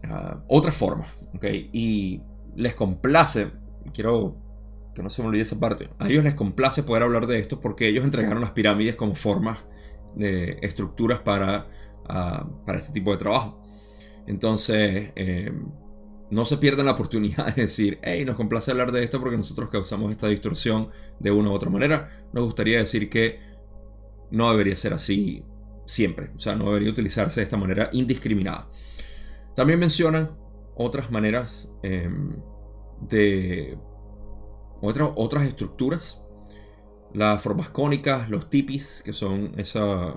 Uh, otra forma, ¿ok? Y les complace, quiero que no se me olvide esa parte, a ellos les complace poder hablar de esto porque ellos entregaron las pirámides como formas de estructuras para, ah, para este tipo de trabajo. Entonces, eh, no se pierdan la oportunidad de decir, hey, nos complace hablar de esto porque nosotros causamos esta distorsión de una u otra manera. Nos gustaría decir que no debería ser así siempre, o sea, no debería utilizarse de esta manera indiscriminada. También mencionan otras maneras em, de otras, otras estructuras, las formas cónicas, los tipis, que son esas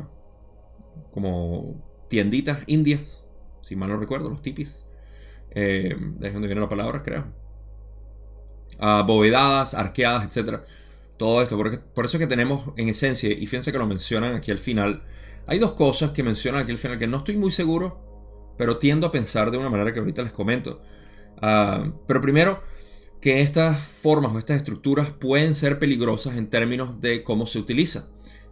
como tienditas indias si mal no recuerdo, los tipis. Eh, de donde la palabra, creo. Abovedadas, arqueadas, etc. Todo esto, por eso es que tenemos en esencia, y fíjense que lo mencionan aquí al final, hay dos cosas que mencionan aquí al final que no estoy muy seguro, pero tiendo a pensar de una manera que ahorita les comento. Ah, pero primero, que estas formas o estas estructuras pueden ser peligrosas en términos de cómo se utiliza,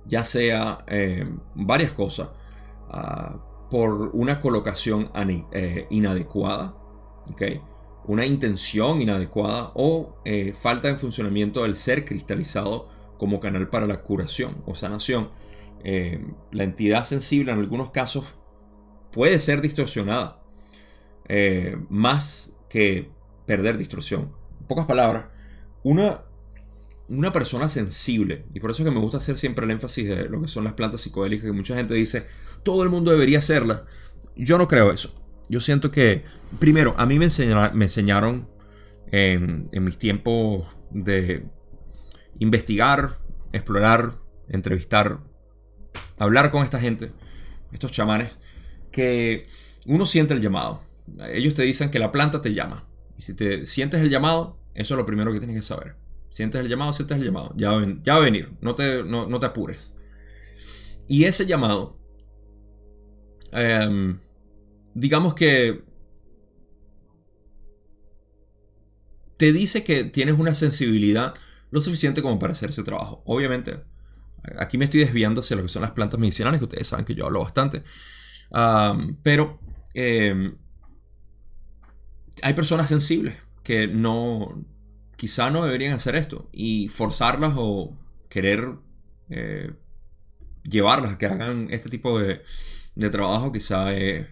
ya sea eh, varias cosas. Uh, por una colocación eh, inadecuada, una intención inadecuada o eh, falta de funcionamiento del ser cristalizado como canal para la curación o sanación. Eh, la entidad sensible en algunos casos puede ser distorsionada más que perder distorsión. En pocas palabras, una, una persona sensible, y por eso es que me gusta hacer siempre el énfasis de lo que son las plantas psicodélicas, que mucha gente dice, todo el mundo debería hacerla. Yo no creo eso. Yo siento que, primero, a mí me enseñaron en, mis tiempos de investigar, explorar, entrevistar, hablar con esta gente, estos chamanes, que uno siente el llamado. Ellos te dicen que la planta te llama. Y si te sientes el llamado, eso es lo primero que tienes que saber. Sientes el llamado, sientes el llamado. Ya ya va a venir. No te, no te apures. Y ese llamado Em, digamos que te dice que tienes una sensibilidad lo suficiente como para hacer ese trabajo. Obviamente, aquí me estoy desviando hacia lo que son las plantas medicinales, que ustedes saben que yo hablo bastante. Pero em, hay personas sensibles que no, quizá no deberían hacer esto y forzarlas o querer eh, llevarlas a que hagan este tipo de, de trabajo quizá eh,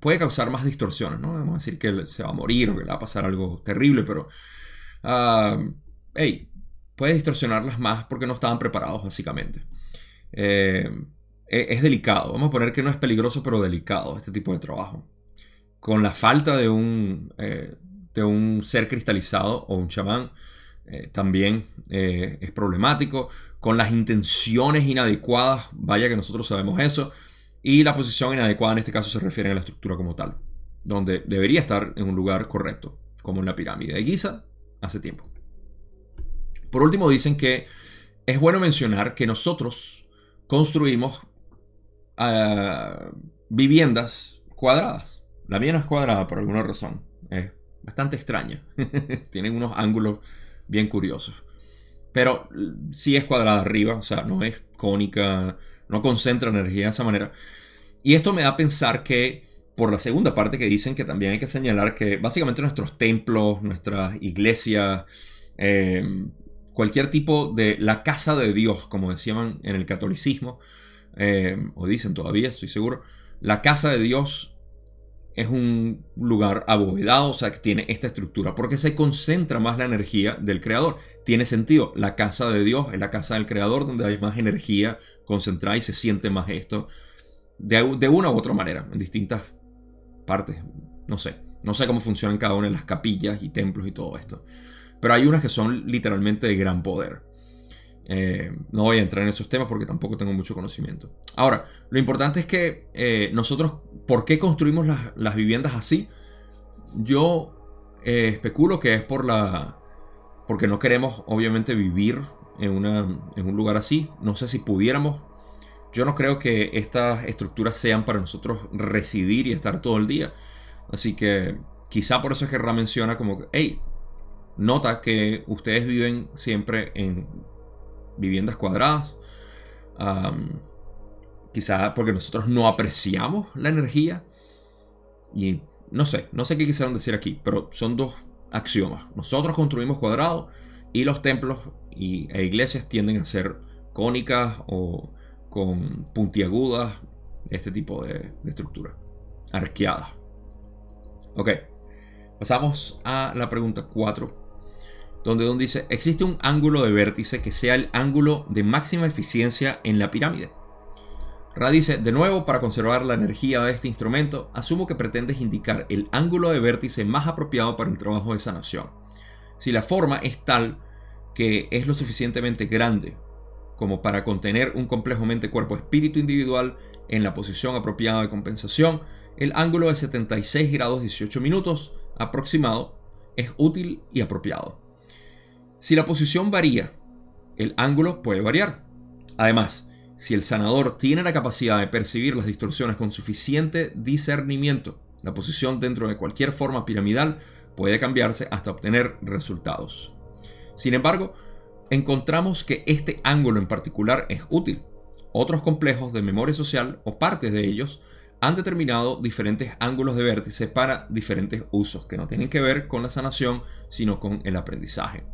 puede causar más distorsiones, ¿no? Vamos a decir que se va a morir o que le va a pasar algo terrible, pero hey, puede distorsionarlas más porque no estaban preparados básicamente. Eh, e, es delicado, vamos a poner que no es peligroso pero delicado este tipo de trabajo. Con la falta de un, eh, de un ser cristalizado o un chamán, eh, también es problemático. Con las intenciones inadecuadas, vaya que nosotros sabemos eso. Y la posición inadecuada en este caso se refiere a la estructura como tal, donde debería estar en un lugar correcto, como en la pirámide de Giza hace tiempo. Por último, dicen que es bueno mencionar que nosotros construimos ah, viviendas cuadradas. La mía no es cuadrada por alguna razón. Es bastante extraña. Tienen unos ángulos bien curiosos. Pero sí es cuadrada arriba, o sea, no es cónica, no concentra energía de esa manera. Y esto me da a pensar que, por la segunda parte que dicen que también hay que señalar que básicamente nuestros templos, nuestras iglesias, eh, cualquier tipo de la casa de Dios, como decían en el catolicismo, eh, o dicen todavía, estoy seguro, la casa de Dios es un lugar abovedado, o sea, que tiene esta estructura, porque se concentra más la energía del creador. Tiene sentido, la casa de Dios es la casa del creador, donde hay más energía concentrada y se siente más esto de, de una u otra manera, en distintas partes. No sé, no sé cómo funcionan cada una de las capillas y templos y todo esto. Pero hay unas que son literalmente de gran poder. Eh, no voy a entrar en esos temas porque tampoco tengo mucho conocimiento. Ahora, lo importante es que eh, nosotros, ¿por qué construimos las, viviendas así? Yo eh, especulo que es por la... porque no queremos obviamente vivir en, una, en un lugar así. No sé si pudiéramos. Yo no creo que estas estructuras sean para nosotros residir y estar todo el día. Así que quizá por eso es que Ra menciona como hey, nota que ustedes viven siempre en viviendas cuadradas. quizá porque nosotros no apreciamos la energía. Y no sé, no sé qué quisieron decir aquí, pero son dos axiomas. Nosotros construimos cuadrados y los templos y, e iglesias tienden a ser cónicas o con puntiagudas, este tipo de, de estructura, arqueadas. Ok, pasamos a la pregunta 4 donde Don dice, existe un ángulo de vértice que sea el ángulo de máxima eficiencia en la pirámide. Ra dice, de nuevo, para conservar la energía de este instrumento, asumo que pretendes indicar el ángulo de vértice más apropiado para el trabajo de sanación. Si la forma es tal que es lo suficientemente grande como para contener un complejo mente cuerpo-espíritu individual en la posición apropiada de compensación, el ángulo de 76 grados 18 minutos aproximado es útil y apropiado. Si la posición varía, el ángulo puede variar. Además, si el sanador tiene la capacidad de percibir las distorsiones con suficiente discernimiento, la posición dentro de cualquier forma piramidal puede cambiarse hasta obtener resultados. Sin embargo, encontramos que este ángulo en particular es útil. Otros complejos de memoria social o partes de ellos han determinado diferentes ángulos de vértice para diferentes usos que no tienen que ver con la sanación, sino con el aprendizaje.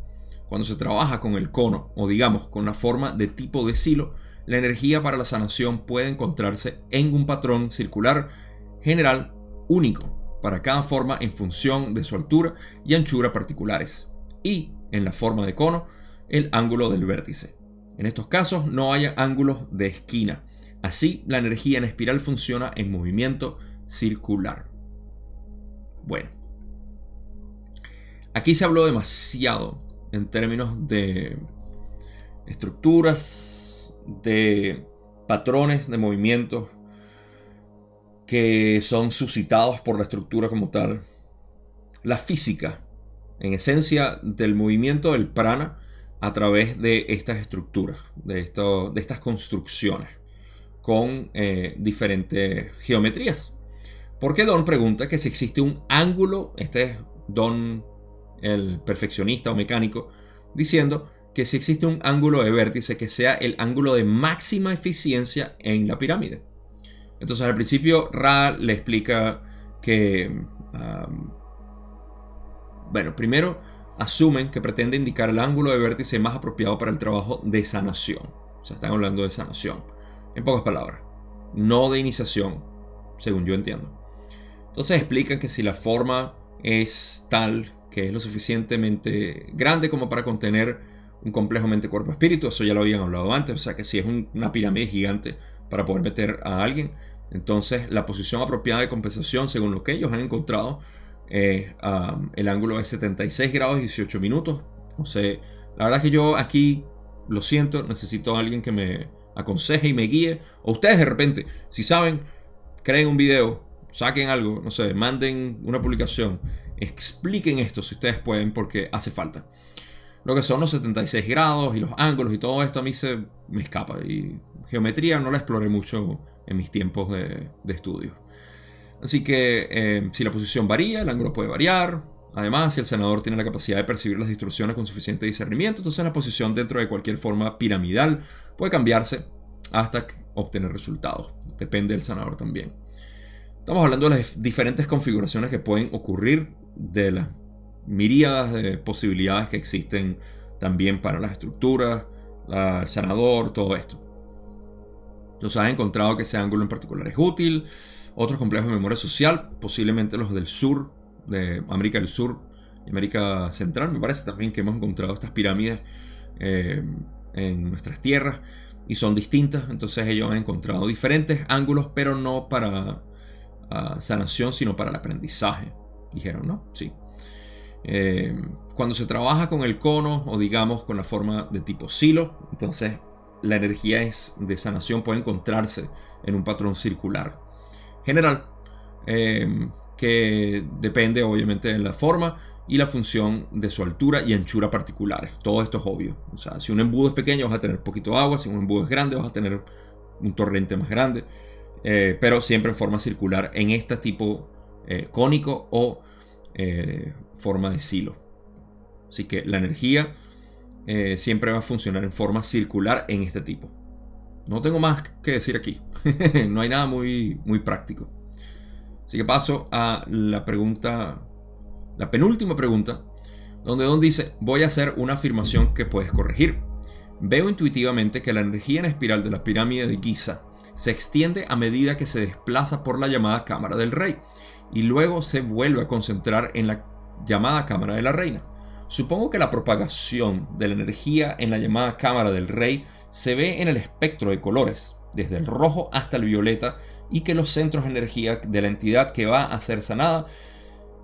Cuando se trabaja con el cono o digamos con la forma de tipo de silo, la energía para la sanación puede encontrarse en un patrón circular general único para cada forma en función de su altura y anchura particulares y en la forma de cono el ángulo del vértice. En estos casos no hay ángulos de esquina. Así la energía en espiral funciona en movimiento circular. Bueno, aquí se habló demasiado en términos de estructuras, de patrones de movimiento que son suscitados por la estructura como tal. La física, en esencia, del movimiento del prana a través de estas estructuras, de, de estas construcciones, con eh, diferentes geometrías. Porque Don pregunta que si existe un ángulo, este es Don el perfeccionista o mecánico, diciendo que si existe un ángulo de vértice que sea el ángulo de máxima eficiencia en la pirámide. Entonces al principio Ra le explica que, bueno, primero asumen que pretende indicar el ángulo de vértice más apropiado para el trabajo de sanación. O sea, están hablando de sanación. En pocas palabras, no de iniciación, según yo entiendo. Entonces explican que si la forma es tal que es lo suficientemente grande como para contener un complejo mente-cuerpo-espíritu. Eso ya lo habían hablado antes. O sea que si es una pirámide gigante para poder meter a alguien, entonces la posición apropiada de compensación, según lo que ellos han encontrado, um, el ángulo es 76 grados y 18 minutos. No sé, la verdad es que yo aquí lo siento, necesito a alguien que me aconseje y me guíe. O ustedes de repente, si saben, creen un video, saquen algo, no sé, manden una publicación, expliquen esto si ustedes pueden porque hace falta. Lo que son los 76 grados y los ángulos y todo esto a mí se me escapa. Y geometría no la exploré mucho en mis tiempos de, estudio. Así que eh, si la posición varía, el ángulo puede variar. Además, si el senador tiene la capacidad de percibir las distorsiones con suficiente discernimiento, entonces la posición dentro de cualquier forma piramidal puede cambiarse hasta obtener resultados. Depende del senador también. Estamos hablando de las diferentes configuraciones que pueden ocurrir de las miríadas de posibilidades que existen también para las estructuras, el sanador, todo esto. Entonces has encontrado que ese ángulo en particular es útil. Otros complejos de memoria social, posiblemente los del sur, de América del Sur y América Central, me parece también que hemos encontrado estas pirámides eh, en nuestras tierras y son distintas. Entonces ellos han encontrado diferentes ángulos, pero no para ah, sanación, sino para el aprendizaje. Dijeron, ¿no? Sí. Eh, cuando se trabaja con el cono o digamos con la forma de tipo silo, entonces la energía es de sanación puede encontrarse en un patrón circular general eh, que depende obviamente de la forma y la función de su altura y anchura particulares. Todo esto es obvio. O sea, si un embudo es pequeño vas a tener poquito agua, si un embudo es grande vas a tener un torrente más grande, eh, pero siempre en forma circular en este tipo cónico o forma de silo. Así que la energía eh, siempre va a funcionar en forma circular en este tipo. No tengo más que decir aquí. no hay nada muy, muy práctico. Así que paso a la pregunta, la penúltima pregunta, donde Don dice, voy a hacer una afirmación que puedes corregir. Veo intuitivamente que la energía en espiral de la pirámide de Giza se extiende a medida que se desplaza por la llamada cámara del rey y luego se vuelve a concentrar en la llamada cámara de la reina. Supongo que la propagación de la energía en la llamada cámara del rey se ve en el espectro de colores, desde el rojo hasta el violeta, y que los centros de energía de la entidad que va a ser sanada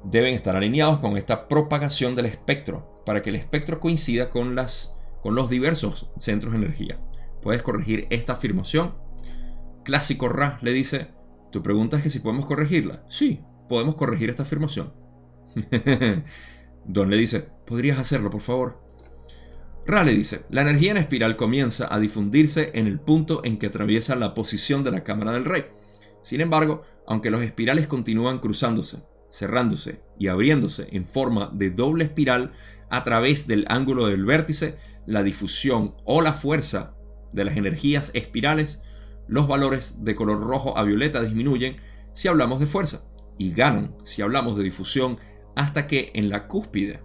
deben estar alineados con esta propagación del espectro, para que el espectro coincida con, las, con los diversos centros de energía. ¿Puedes corregir esta afirmación? Clásico Ra le dice, tu pregunta es que si podemos corregirla. Sí, podemos corregir esta afirmación. Don le dice, ¿podrías hacerlo, por favor? Ra le dice, la energía en espiral comienza a difundirse en el punto en que atraviesa la posición de la cámara del rey. Sin embargo, aunque los espirales continúan cruzándose, cerrándose y abriéndose en forma de doble espiral a través del ángulo del vértice, la difusión o la fuerza de las energías espirales, los valores de color rojo a violeta disminuyen si hablamos de fuerza y ganan si hablamos de difusión hasta que en la cúspide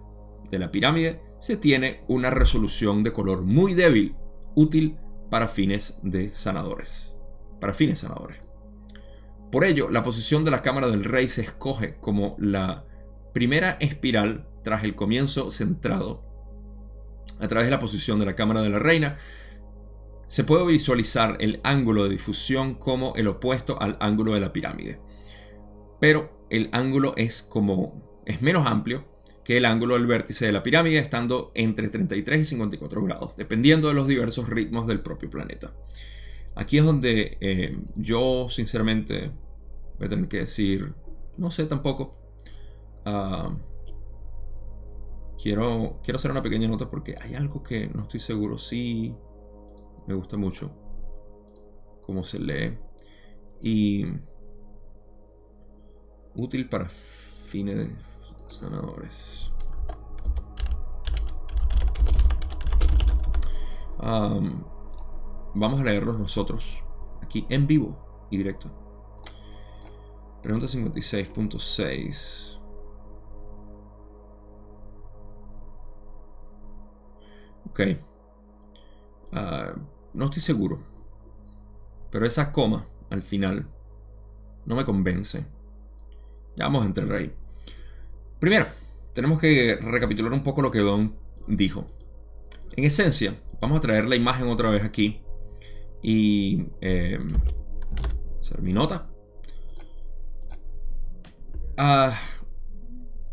de la pirámide se tiene una resolución de color muy débil, útil para fines de sanadores. Para fines sanadores. Por ello, la posición de la cámara del rey se escoge como la primera espiral tras el comienzo centrado. A través de la posición de la cámara de la reina, se puede visualizar el ángulo de difusión como el opuesto al ángulo de la pirámide. Pero el ángulo es como es menos amplio que el ángulo del vértice de la pirámide, estando entre 33 y 54 grados, dependiendo de los diversos ritmos del propio planeta. Aquí es donde eh, yo, sinceramente, voy a tener que decir, no sé tampoco. Ah, quiero, quiero hacer una pequeña nota porque hay algo que no estoy seguro. Sí, me gusta mucho cómo se lee. Y útil para fines sanadores. vamos a leerlos nosotros aquí en vivo y directo. Pregunta 56.6. Ok. Ah, no estoy seguro. Pero esa coma al final no me convence. Ya vamos entre el rey. Primero, tenemos que recapitular un poco lo que Don dijo. En esencia, vamos a traer la imagen otra vez aquí y eh, hacer mi nota. Ah,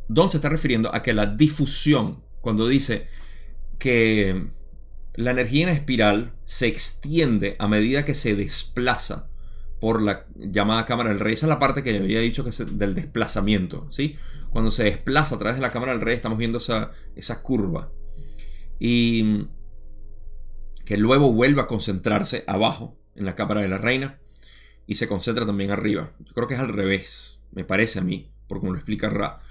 Don se está refiriendo a que la difusión, cuando dice que la energía en espiral se extiende a medida que se desplaza por la llamada cámara del rey. Esa es la parte que había dicho que es del desplazamiento. ¿sí? Cuando se desplaza a través de la cámara del rey, estamos viendo esa, esa curva. Y que luego vuelve a concentrarse abajo en la cámara de la reina y se concentra también arriba. Yo creo que es al revés, me parece a mí, por como lo explica Ra.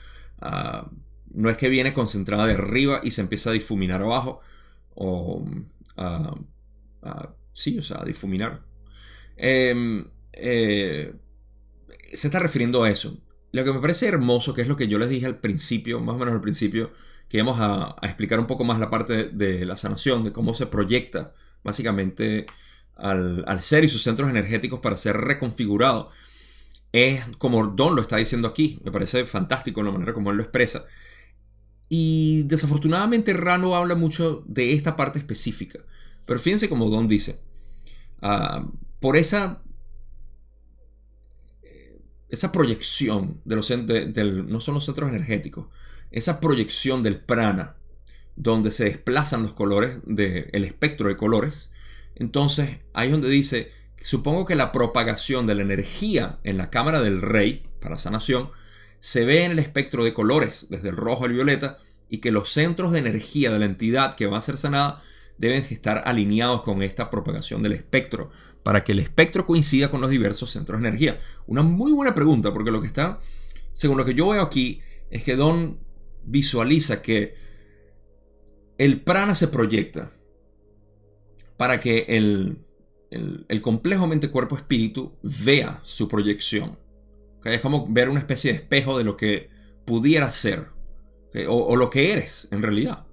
Ah, no es que viene concentrada de arriba y se empieza a difuminar abajo, o uh, sí, o sea, a difuminar. Em, eh, se está refiriendo a eso. Lo que me parece hermoso, que es lo que yo les dije al principio, más o menos al principio, que íbamos a, explicar un poco más la parte de, la sanación, de cómo se proyecta básicamente al, ser y sus centros energéticos para ser reconfigurado. Es como Don lo está diciendo aquí, me parece fantástico la manera como él lo expresa. Y desafortunadamente Rano habla mucho de esta parte específica. Pero fíjense como Don dice, ah, por esa esa proyección de los del, no son los centros energéticos, esa proyección del prana, donde se desplazan los colores del espectro de colores, entonces ahí es donde dice, supongo que la propagación de la energía en la cámara del rey para sanación se ve en el espectro de colores, desde el rojo al violeta, y que los centros de energía de la entidad que va a ser sanada deben estar alineados con esta propagación del espectro para que el espectro coincida con los diversos centros de energía? Una muy buena pregunta, porque lo que está, según lo que yo veo aquí, es que Don visualiza que el prana se proyecta para que el, complejo mente-cuerpo-espíritu vea su proyección. ¿Okay? Es como ver una especie de espejo de lo que pudiera ser, o, lo que eres en realidad.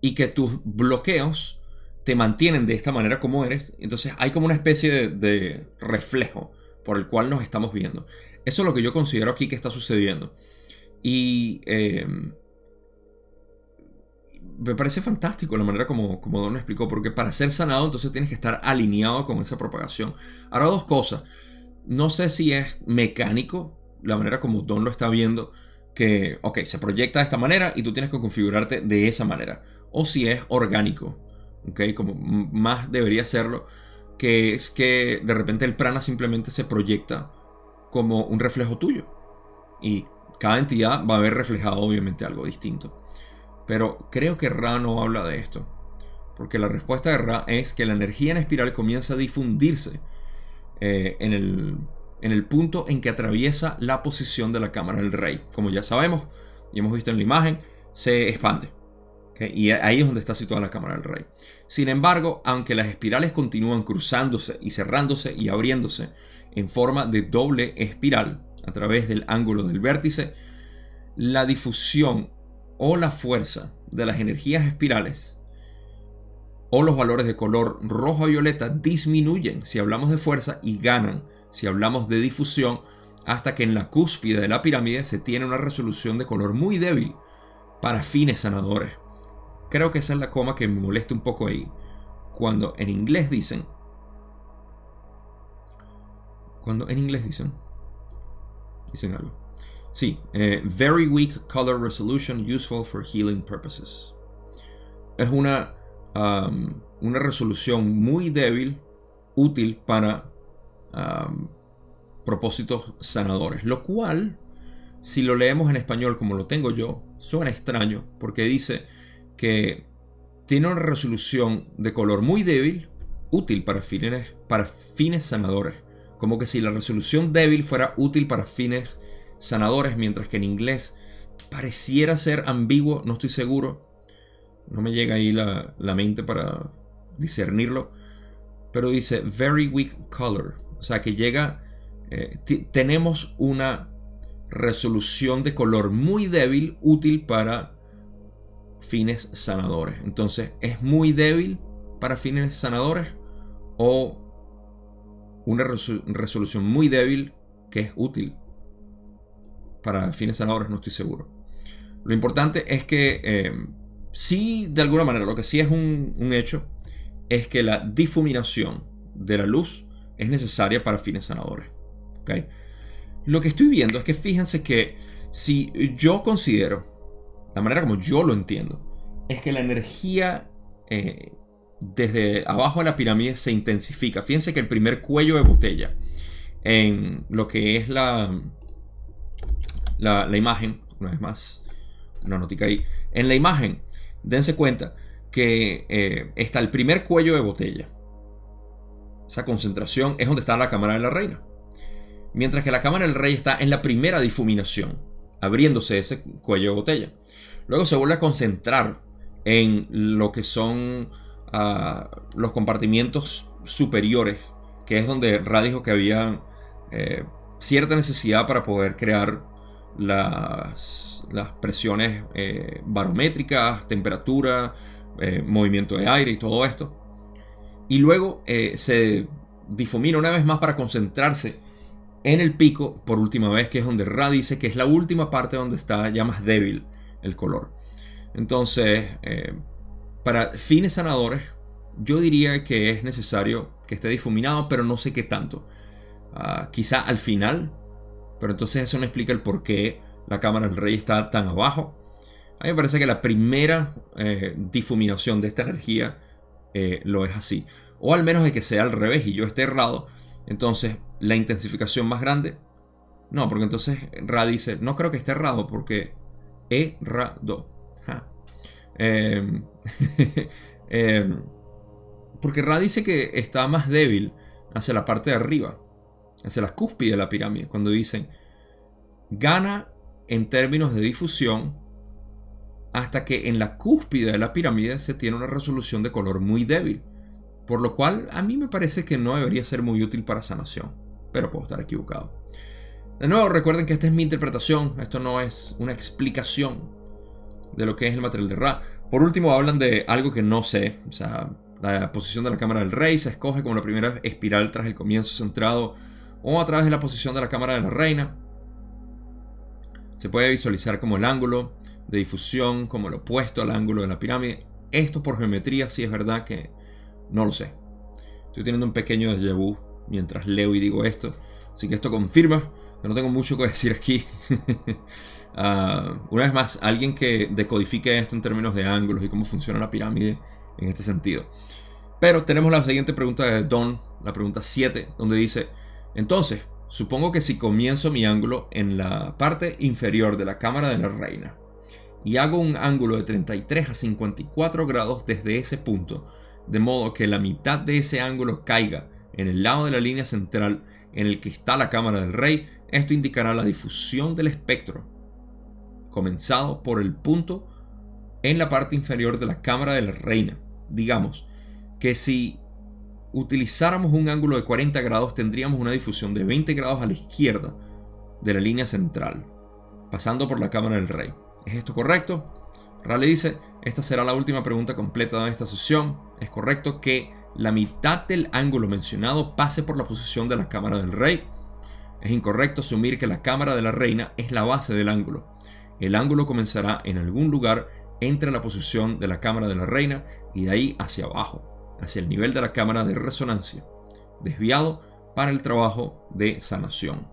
Y que tus bloqueos te mantienen de esta manera como eres. Entonces hay como una especie de, reflejo por el cual nos estamos viendo. Eso es lo que yo considero aquí que está sucediendo. Y em, me parece fantástico la manera como, como Don explicó, porque para ser sanado entonces tienes que estar alineado con esa propagación. Ahora dos cosas. No sé si es mecánico la manera como Don lo está viendo, que, ok, se proyecta de esta manera y tú tienes que configurarte de esa manera. O si es orgánico, como más debería serlo, que es que de repente el prana simplemente se proyecta como un reflejo tuyo. Y cada entidad va a haber reflejado obviamente algo distinto. Pero creo que Ra no habla de esto. Porque la respuesta de Ra es que la energía en espiral comienza a difundirse eh, en, el, en el punto en que atraviesa la posición de la cámara del rey. Como ya sabemos y hemos visto en la imagen, se expande. Y ahí es donde está situada la cámara del rey. Sin embargo, aunque las espirales continúan cruzándose y cerrándose y abriéndose en forma de doble espiral a través del ángulo del vértice, la difusión o la fuerza de las energías espirales o los valores de color rojo a violeta disminuyen si hablamos de fuerza y ganan si hablamos de difusión hasta que en la cúspide de la pirámide se tiene una resolución de color muy débil para fines sanadores. Creo que esa es la coma que me molesta un poco ahí. Cuando en inglés dicen. Cuando en inglés dicen. Dicen algo. Sí, eh, very weak color resolution useful for healing purposes. Es una, um, una resolución muy débil, útil para um, propósitos sanadores. Lo cual, si lo leemos en español como lo tengo yo, suena extraño porque dice que tiene una resolución de color muy débil, útil para fines, para fines sanadores. Como que si la resolución débil fuera útil para fines sanadores, mientras que en inglés pareciera ser ambiguo, no estoy seguro. No me llega ahí la, mente para discernirlo. Pero dice very weak color. O sea que llega. Eh, tenemos una resolución de color muy débil, útil para fines sanadores. Entonces, ¿es muy débil para fines sanadores o una resolución muy débil que es útil para fines sanadores? No estoy seguro. Lo importante es que eh, sí, de alguna manera, lo que sí es un, un hecho es que la difuminación de la luz es necesaria para fines sanadores. ¿okay? Lo que estoy viendo es que fíjense que si yo considero, la manera como yo lo entiendo, es que la energía eh, desde abajo de la pirámide se intensifica. Fíjense que el primer cuello de botella en lo que es la, la, imagen, una vez más, una notica ahí, en la imagen, dense cuenta que eh, está el primer cuello de botella. Esa concentración es donde está la cámara de la reina. Mientras que la cámara del rey está en la primera difuminación, abriéndose ese cuello de botella. Luego se vuelve a concentrar en lo que son ah, los compartimientos superiores, que es donde Ra dijo que había eh, cierta necesidad para poder crear las, las presiones eh, barométricas, temperatura, eh, movimiento de aire y todo esto. Y luego se difumina una vez más para concentrarse en el pico por última vez, que es donde Ra dice que es la última parte donde está ya más débil el color. Entonces, eh, para fines sanadores, yo diría que es necesario que esté difuminado, pero no sé qué tanto. Ah, quizá al final, pero entonces eso no explica el por qué la cámara del rey está tan abajo. A mí me parece que la primera eh, difuminación de esta energía eh, lo es así. O al menos de que sea al revés y yo esté errado. Entonces, la intensificación más grande. No, porque entonces Ra dice, no creo que esté errado porque errado. Em, em, porque Ra dice que está más débil hacia la parte de arriba, hacia la cúspide de la pirámide, cuando dicen, gana en términos de difusión hasta que en la cúspide de la pirámide se tiene una resolución de color muy débil, por lo cual a mí me parece que no debería ser muy útil para sanación, pero puedo estar equivocado. De nuevo, recuerden que esta es mi interpretación, esto no es una explicación de lo que es el material de Ra. Por último, hablan de algo que no sé. O sea, la posición de la cámara del rey se escoge como la primera espiral tras el comienzo centrado o a través de la posición de la cámara de la reina. Se puede visualizar como el ángulo de difusión, como el opuesto al ángulo de la pirámide. Esto por geometría sí es verdad que no lo sé. Estoy teniendo un pequeño déjà mientras leo y digo esto. Así que esto confirma que no tengo mucho que decir aquí. Ah, una vez más, alguien que decodifique esto en términos de ángulos y cómo funciona la pirámide en este sentido. Pero tenemos la siguiente pregunta de Don, la pregunta 7, donde dice, entonces, supongo que si comienzo mi ángulo en la parte inferior de la cámara de la reina y hago un ángulo de 33 a 54 grados desde ese punto, de modo que la mitad de ese ángulo caiga en el lado de la línea central en el que está la cámara del rey, esto indicará la difusión del espectro comenzado por el punto en la parte inferior de la cámara de la reina. Digamos que si utilizáramos un ángulo de 40 grados tendríamos una difusión de 20 grados a la izquierda de la línea central, pasando por la cámara del rey. ¿Es esto correcto? Raleigh dice, esta será la última pregunta completa de esta sesión. Es correcto que la mitad del ángulo mencionado pase por la posición de la cámara del rey. Es incorrecto asumir que la cámara de la reina es la base del ángulo. El ángulo comenzará en algún lugar entre la posición de la cámara de la reina y de ahí hacia abajo, hacia el nivel de la cámara de resonancia, desviado para el trabajo de sanación.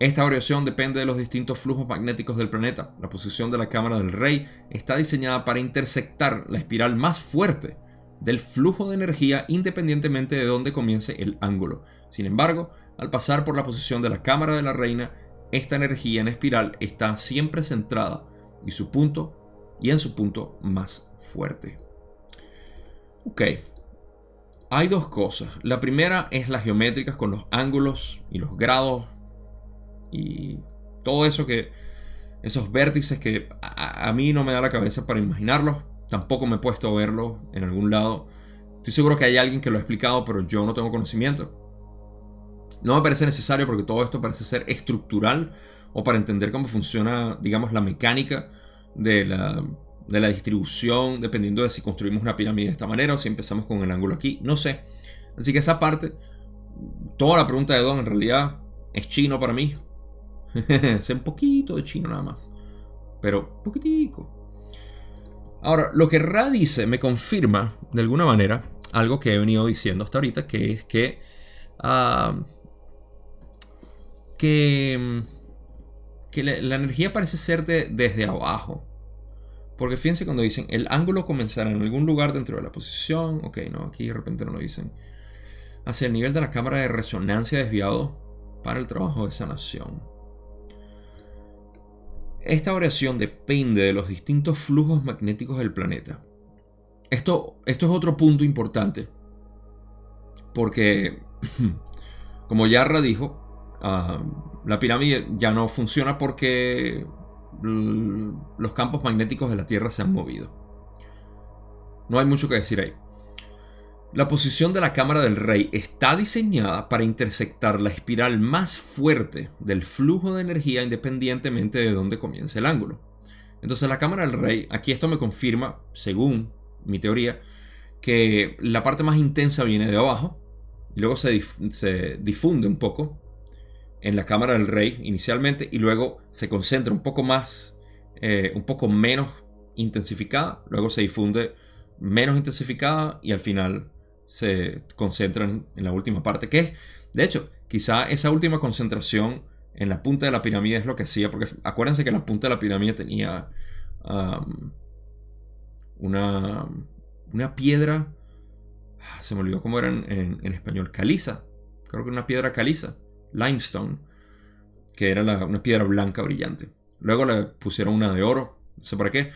Esta variación depende de los distintos flujos magnéticos del planeta. La posición de la cámara del rey está diseñada para intersectar la espiral más fuerte del flujo de energía independientemente de dónde comience el ángulo. Sin embargo, al pasar por la posición de la cámara de la reina, esta energía en espiral está siempre centrada y su punto y en su punto más fuerte. Ok, hay dos cosas. La primera es las geométricas con los ángulos y los grados y todo eso que esos vértices que a, a, mí no me da la cabeza para imaginarlos. Tampoco me he puesto a verlo en algún lado. Estoy seguro que hay alguien que lo ha explicado, pero yo no tengo conocimiento. No me parece necesario porque todo esto parece ser estructural o para entender cómo funciona, digamos, la mecánica de la, de la distribución, dependiendo de si construimos una pirámide de esta manera o si empezamos con el ángulo aquí, no sé. Así que esa parte, toda la pregunta de Don en realidad es chino para mí. sé un poquito de chino nada más. pero poquitico. Ahora, lo que Ra dice me confirma, de alguna manera, algo que he venido diciendo hasta ahorita, que es que... Ah, que, que la, energía parece ser desde abajo. Porque fíjense cuando dicen, el ángulo comenzará en algún lugar dentro de la posición. Ok, no, aquí de repente no lo dicen. Hacia el nivel de la cámara de resonancia desviado para el trabajo de sanación. Esta variación depende de los distintos flujos magnéticos del planeta. Esto, esto es otro punto importante. Porque, como Yarra dijo, ah, la pirámide ya no funciona porque los campos magnéticos de la Tierra se han movido. No hay mucho que decir ahí. La posición de la cámara del rey está diseñada para intersectar la espiral más fuerte del flujo de energía independientemente de dónde comience el ángulo. Entonces la cámara del rey, aquí esto me confirma, según mi teoría, que la parte más intensa viene de abajo y luego se, se difunde un poco en la cámara del rey inicialmente y luego se concentra un poco más, eh, un poco menos intensificada, luego se difunde menos intensificada y al final se concentra en, la última parte, que es, de hecho, quizá esa última concentración en la punta de la pirámide es lo que hacía, porque acuérdense que la punta de la pirámide tenía una, una piedra, ah, se me olvidó cómo era en, en español, caliza, creo que una piedra caliza limestone, que era una piedra blanca brillante. Luego le pusieron una de oro, no sé para qué.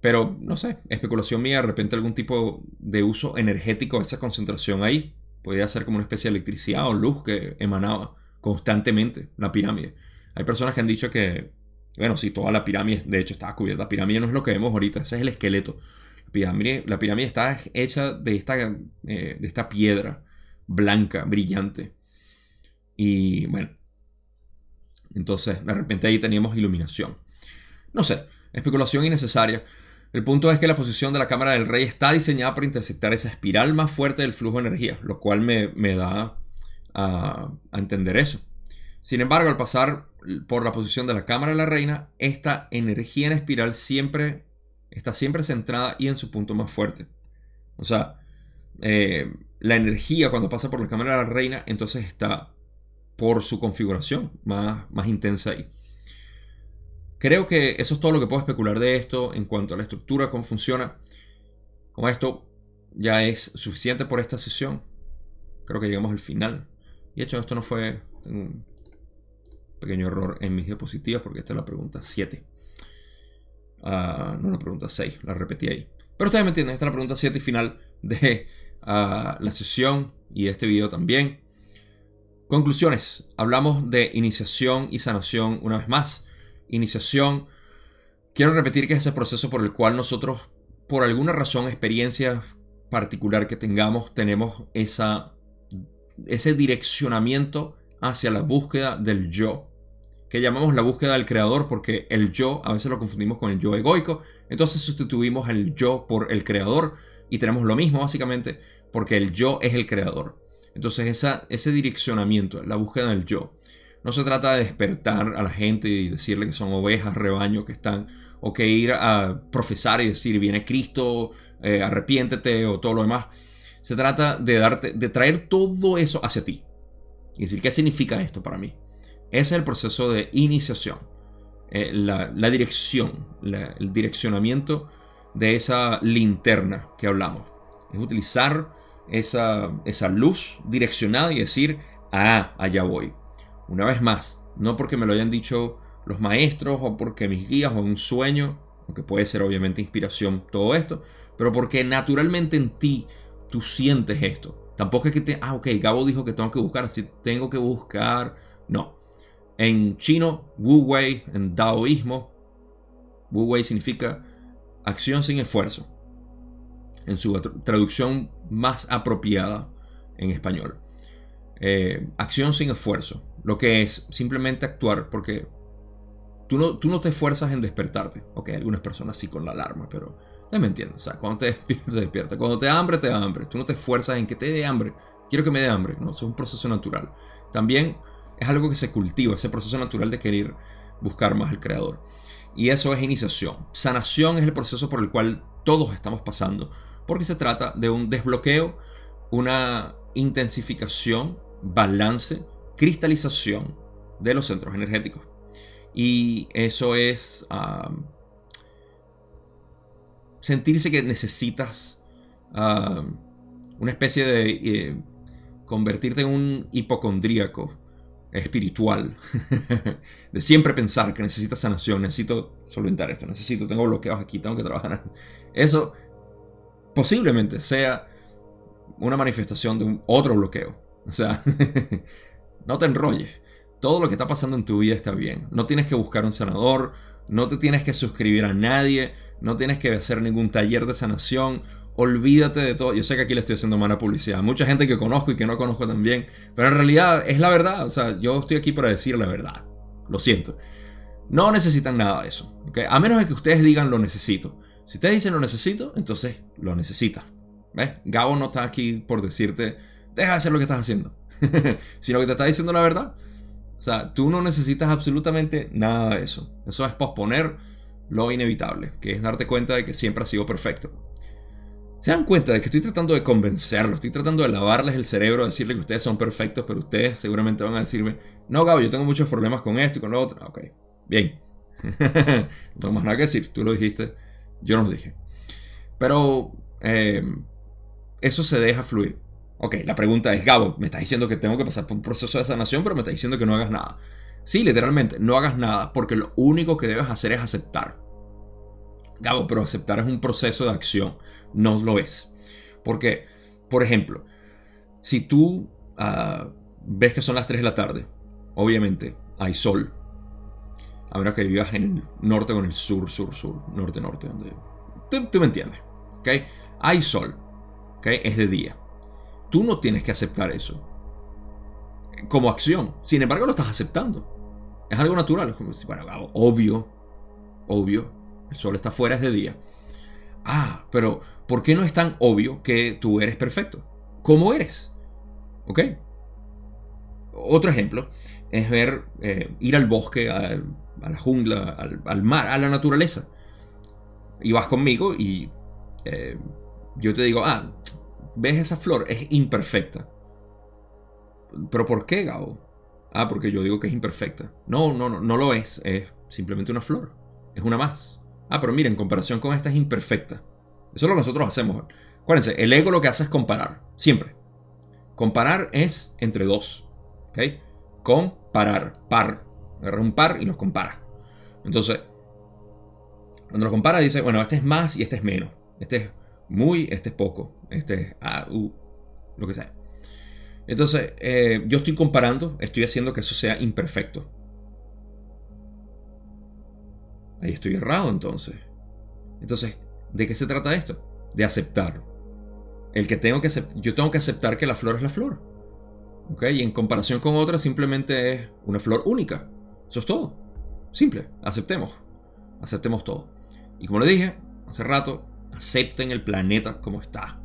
Pero no sé, especulación mía, de repente algún tipo de uso energético esa concentración ahí. Podría ser como una especie de electricidad o luz que emanaba constantemente la pirámide. Hay personas que han dicho que, bueno, si toda la pirámide de hecho estaba cubierta. La pirámide no es lo que vemos ahorita, ese es el esqueleto. La pirámide, la pirámide está hecha de esta, eh, de esta piedra blanca, brillante. Y bueno, entonces de repente ahí teníamos iluminación. No sé, especulación innecesaria. El punto es que la posición de la cámara del rey está diseñada para intersectar esa espiral más fuerte del flujo de energía, lo cual me, da a, a, entender eso. Sin embargo, al pasar por la posición de la cámara de la reina, esta energía en espiral siempre está siempre centrada y en su punto más fuerte. O sea, eh, la energía cuando pasa por la cámara de la reina, entonces está por su configuración más, más intensa ahí. Creo que eso es todo lo que puedo especular de esto en cuanto a la estructura, cómo funciona. Con esto ya es suficiente por esta sesión. Creo que llegamos al final. Y de hecho esto no fue... Tengo un pequeño error en mis diapositivas porque esta es la pregunta 7. Ah, no la pregunta 6, la repetí ahí. Pero ustedes me entienden, esta es la pregunta 7 y final de ah, la sesión y de este video también. Conclusiones. Hablamos de iniciación y sanación una vez más. Iniciación. Quiero repetir que es ese proceso por el cual nosotros, por alguna razón, experiencia particular que tengamos, tenemos esa, ese direccionamiento hacia la búsqueda del yo. Que llamamos la búsqueda del creador porque el yo a veces lo confundimos con el yo egoico. Entonces sustituimos el yo por el creador y tenemos lo mismo básicamente porque el yo es el creador. Entonces esa, ese direccionamiento, la búsqueda del yo, no se trata de despertar a la gente y decirle que son ovejas, rebaño, que están, o que ir a profesar y decir, viene Cristo, eh, arrepiéntete o todo lo demás. Se trata de, darte, de traer todo eso hacia ti. Y decir, ¿qué significa esto para mí? Ese es el proceso de iniciación. Eh, la, dirección, el direccionamiento de esa linterna que hablamos. Es utilizar esa, esa luz direccionada y decir, ah, allá voy. Una vez más, no porque me lo hayan dicho los maestros o porque mis guías o un sueño, aunque puede ser obviamente inspiración todo esto, pero porque naturalmente en ti tú sientes esto. Tampoco es que te, ah, ok, Gabo dijo que tengo que buscar, así tengo que buscar. No. En chino, Wu Wei, en taoísmo, Wu Wei significa acción sin esfuerzo en su traducción más apropiada en español. Eh, acción sin esfuerzo, lo que es simplemente actuar porque tú no, tú no te esfuerzas en despertarte. Ok, algunas personas sí con la alarma, pero ya me entiendes. O sea, cuando te despiertas, te despiertas. Cuando te da hambre, te da hambre. Tú no te esfuerzas en que te dé hambre. Quiero que me dé hambre. No, eso es un proceso natural. También es algo que se cultiva, ese proceso natural de querer buscar más al creador. Y eso es iniciación. Sanación es el proceso por el cual todos estamos pasando, porque se trata de un desbloqueo, una intensificación, balance, cristalización de los centros energéticos. Y eso es sentirse que necesitas una especie de eh, convertirte en un hipocondríaco espiritual, de siempre pensar que necesitas sanación, necesito solventar esto, necesito, tengo bloqueos aquí, tengo que trabajar. Eso posiblemente sea una manifestación de otro bloqueo. O sea, no te enrolles. Todo lo que está pasando en tu vida está bien. No tienes que buscar un sanador, no te tienes que suscribir a nadie, no tienes que hacer ningún taller de sanación. Olvídate de todo. Yo sé que aquí le estoy haciendo mala publicidad. Mucha gente que conozco y que no conozco también. Pero en realidad es la verdad. O sea, yo estoy aquí para decir la verdad. Lo siento. No necesitan nada de eso. A menos de que ustedes digan lo necesito. Si ustedes dicen lo necesito, entonces lo necesitas. ¿Ves? Gabo no está aquí por decirte, deja de hacer lo que estás haciendo. Sino que te está diciendo la verdad. O sea, tú no necesitas absolutamente nada de eso. Eso es posponer lo inevitable, que es darte cuenta de que siempre ha sido perfecto. Se dan cuenta de que estoy tratando de convencerlos, estoy tratando de lavarles el cerebro, decirles que ustedes son perfectos, pero ustedes seguramente van a decirme, no, Gabo, yo tengo muchos problemas con esto y con lo otro. Ok, bien. no tengo más nada que decir, tú lo dijiste, yo no lo dije. Pero eh, eso se deja fluir. Ok, la pregunta es, Gabo, me estás diciendo que tengo que pasar por un proceso de sanación, pero me estás diciendo que no hagas nada. Sí, literalmente, no hagas nada porque lo único que debes hacer es aceptar. Gabo, pero aceptar es un proceso de acción, no lo es. Porque, por ejemplo, si tú ah, ves que son las 3 de la tarde, obviamente hay sol. A menos que vivas en el norte o en el sur, sur, sur, norte, norte, donde... Tú, me entiendes, ¿ok? Hay sol, ¿ok? Es de día. Tú no tienes que aceptar eso como acción. Sin embargo, lo estás aceptando. Es algo natural. Es como bueno, obvio, obvio, el sol está fuera, es de día. Ah, pero ¿por qué no es tan obvio que tú eres perfecto? ¿Cómo eres? ¿Ok? Otro ejemplo es ver, eh, ir al bosque, a, la jungla, al, mar, a la naturaleza. Y vas conmigo y eh, yo te digo, ah, ves esa flor, es imperfecta. ¿Pero por qué, Gabo? Ah, porque yo digo que es imperfecta. No, no, no, no lo es. Es simplemente una flor. Es una más. Ah, pero mira, en comparación con esta es imperfecta. Eso es lo que nosotros hacemos. Acuérdense, el ego lo que hace es comparar. Siempre. Comparar es entre dos. ¿Ok? Comparar. Par. Agarra un par y los compara. Entonces, cuando lo compara dice, bueno, este es más y este es menos. Este es muy, este es poco, este es lo que sea. Entonces, eh, yo estoy comparando, estoy haciendo que eso sea imperfecto. Ahí estoy errado entonces. Entonces, ¿de qué se trata esto? De aceptar. El que tengo que yo tengo que aceptar que la flor es la flor. ¿Ok? Y en comparación con otra simplemente es una flor única. Eso es todo. Simple. Aceptemos. Aceptemos todo. Y como le dije hace rato, acepten el planeta como está,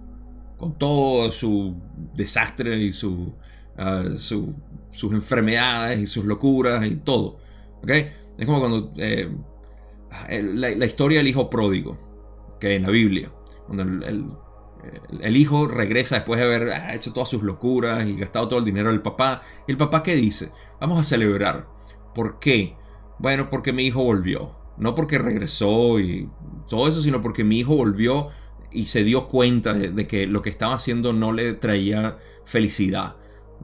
con todo su desastre y su, ah, sus enfermedades y sus locuras y todo. ¿okay? Es como cuando eh, la, historia del hijo pródigo, que en la Biblia, cuando el, el, hijo regresa después de haber ah, hecho todas sus locuras y gastado todo el dinero del papá. ¿Y el papá qué dice? Vamos a celebrar. ¿Por qué? Bueno, porque mi hijo volvió. No porque regresó y todo eso, sino porque mi hijo volvió y se dio cuenta de, que lo que estaba haciendo no le traía felicidad.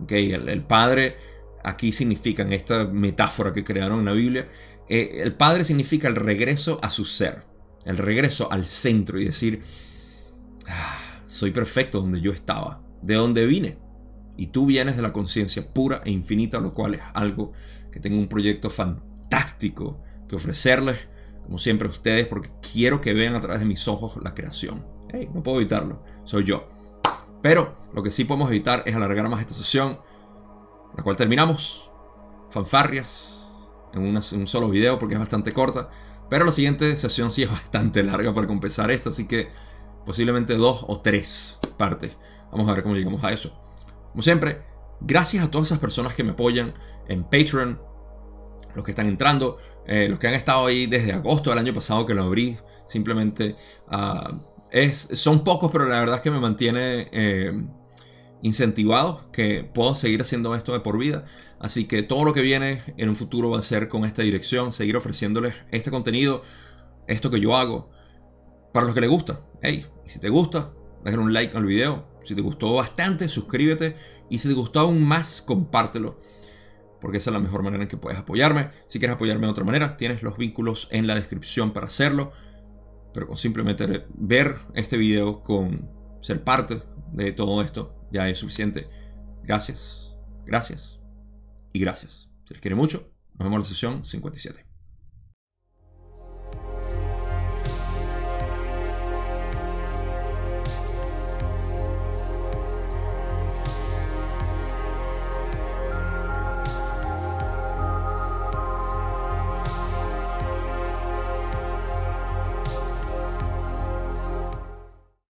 ¿Okay? El, padre aquí significa, en esta metáfora que crearon en la Biblia, eh, el padre significa el regreso a su ser, el regreso al centro y decir, ah, soy perfecto donde yo estaba, de donde vine. Y tú vienes de la conciencia pura e infinita, lo cual es algo que tengo un proyecto fantástico que ofrecerles, como siempre a ustedes, porque quiero que vean a través de mis ojos la creación. no puedo evitarlo, soy yo. Pero lo que sí podemos evitar es alargar más esta sesión, la cual terminamos. Fanfarrias en, un solo video porque es bastante corta. Pero la siguiente sesión sí es bastante larga para compensar esta, así que posiblemente dos o tres partes. Vamos a ver cómo llegamos a eso. Como siempre, gracias a todas esas personas que me apoyan en Patreon, los que están entrando, eh, los que han estado ahí desde agosto del año pasado que lo abrí, simplemente ah, es, son pocos, pero la verdad es que me mantiene eh, incentivado que puedo seguir haciendo esto de por vida. Así que todo lo que viene en un futuro va a ser con esta dirección, seguir ofreciéndoles este contenido, esto que yo hago, para los que les gusta. Hey, si te gusta, déjale un like al video. Si te gustó bastante, suscríbete. Y si te gustó aún más, compártelo porque esa es la mejor manera en que puedes apoyarme. Si quieres apoyarme de otra manera, tienes los vínculos en la descripción para hacerlo. Pero con simplemente ver este video, con ser parte de todo esto, ya es suficiente. Gracias, gracias y gracias. Si les quiere mucho, nos vemos en la sesión 57.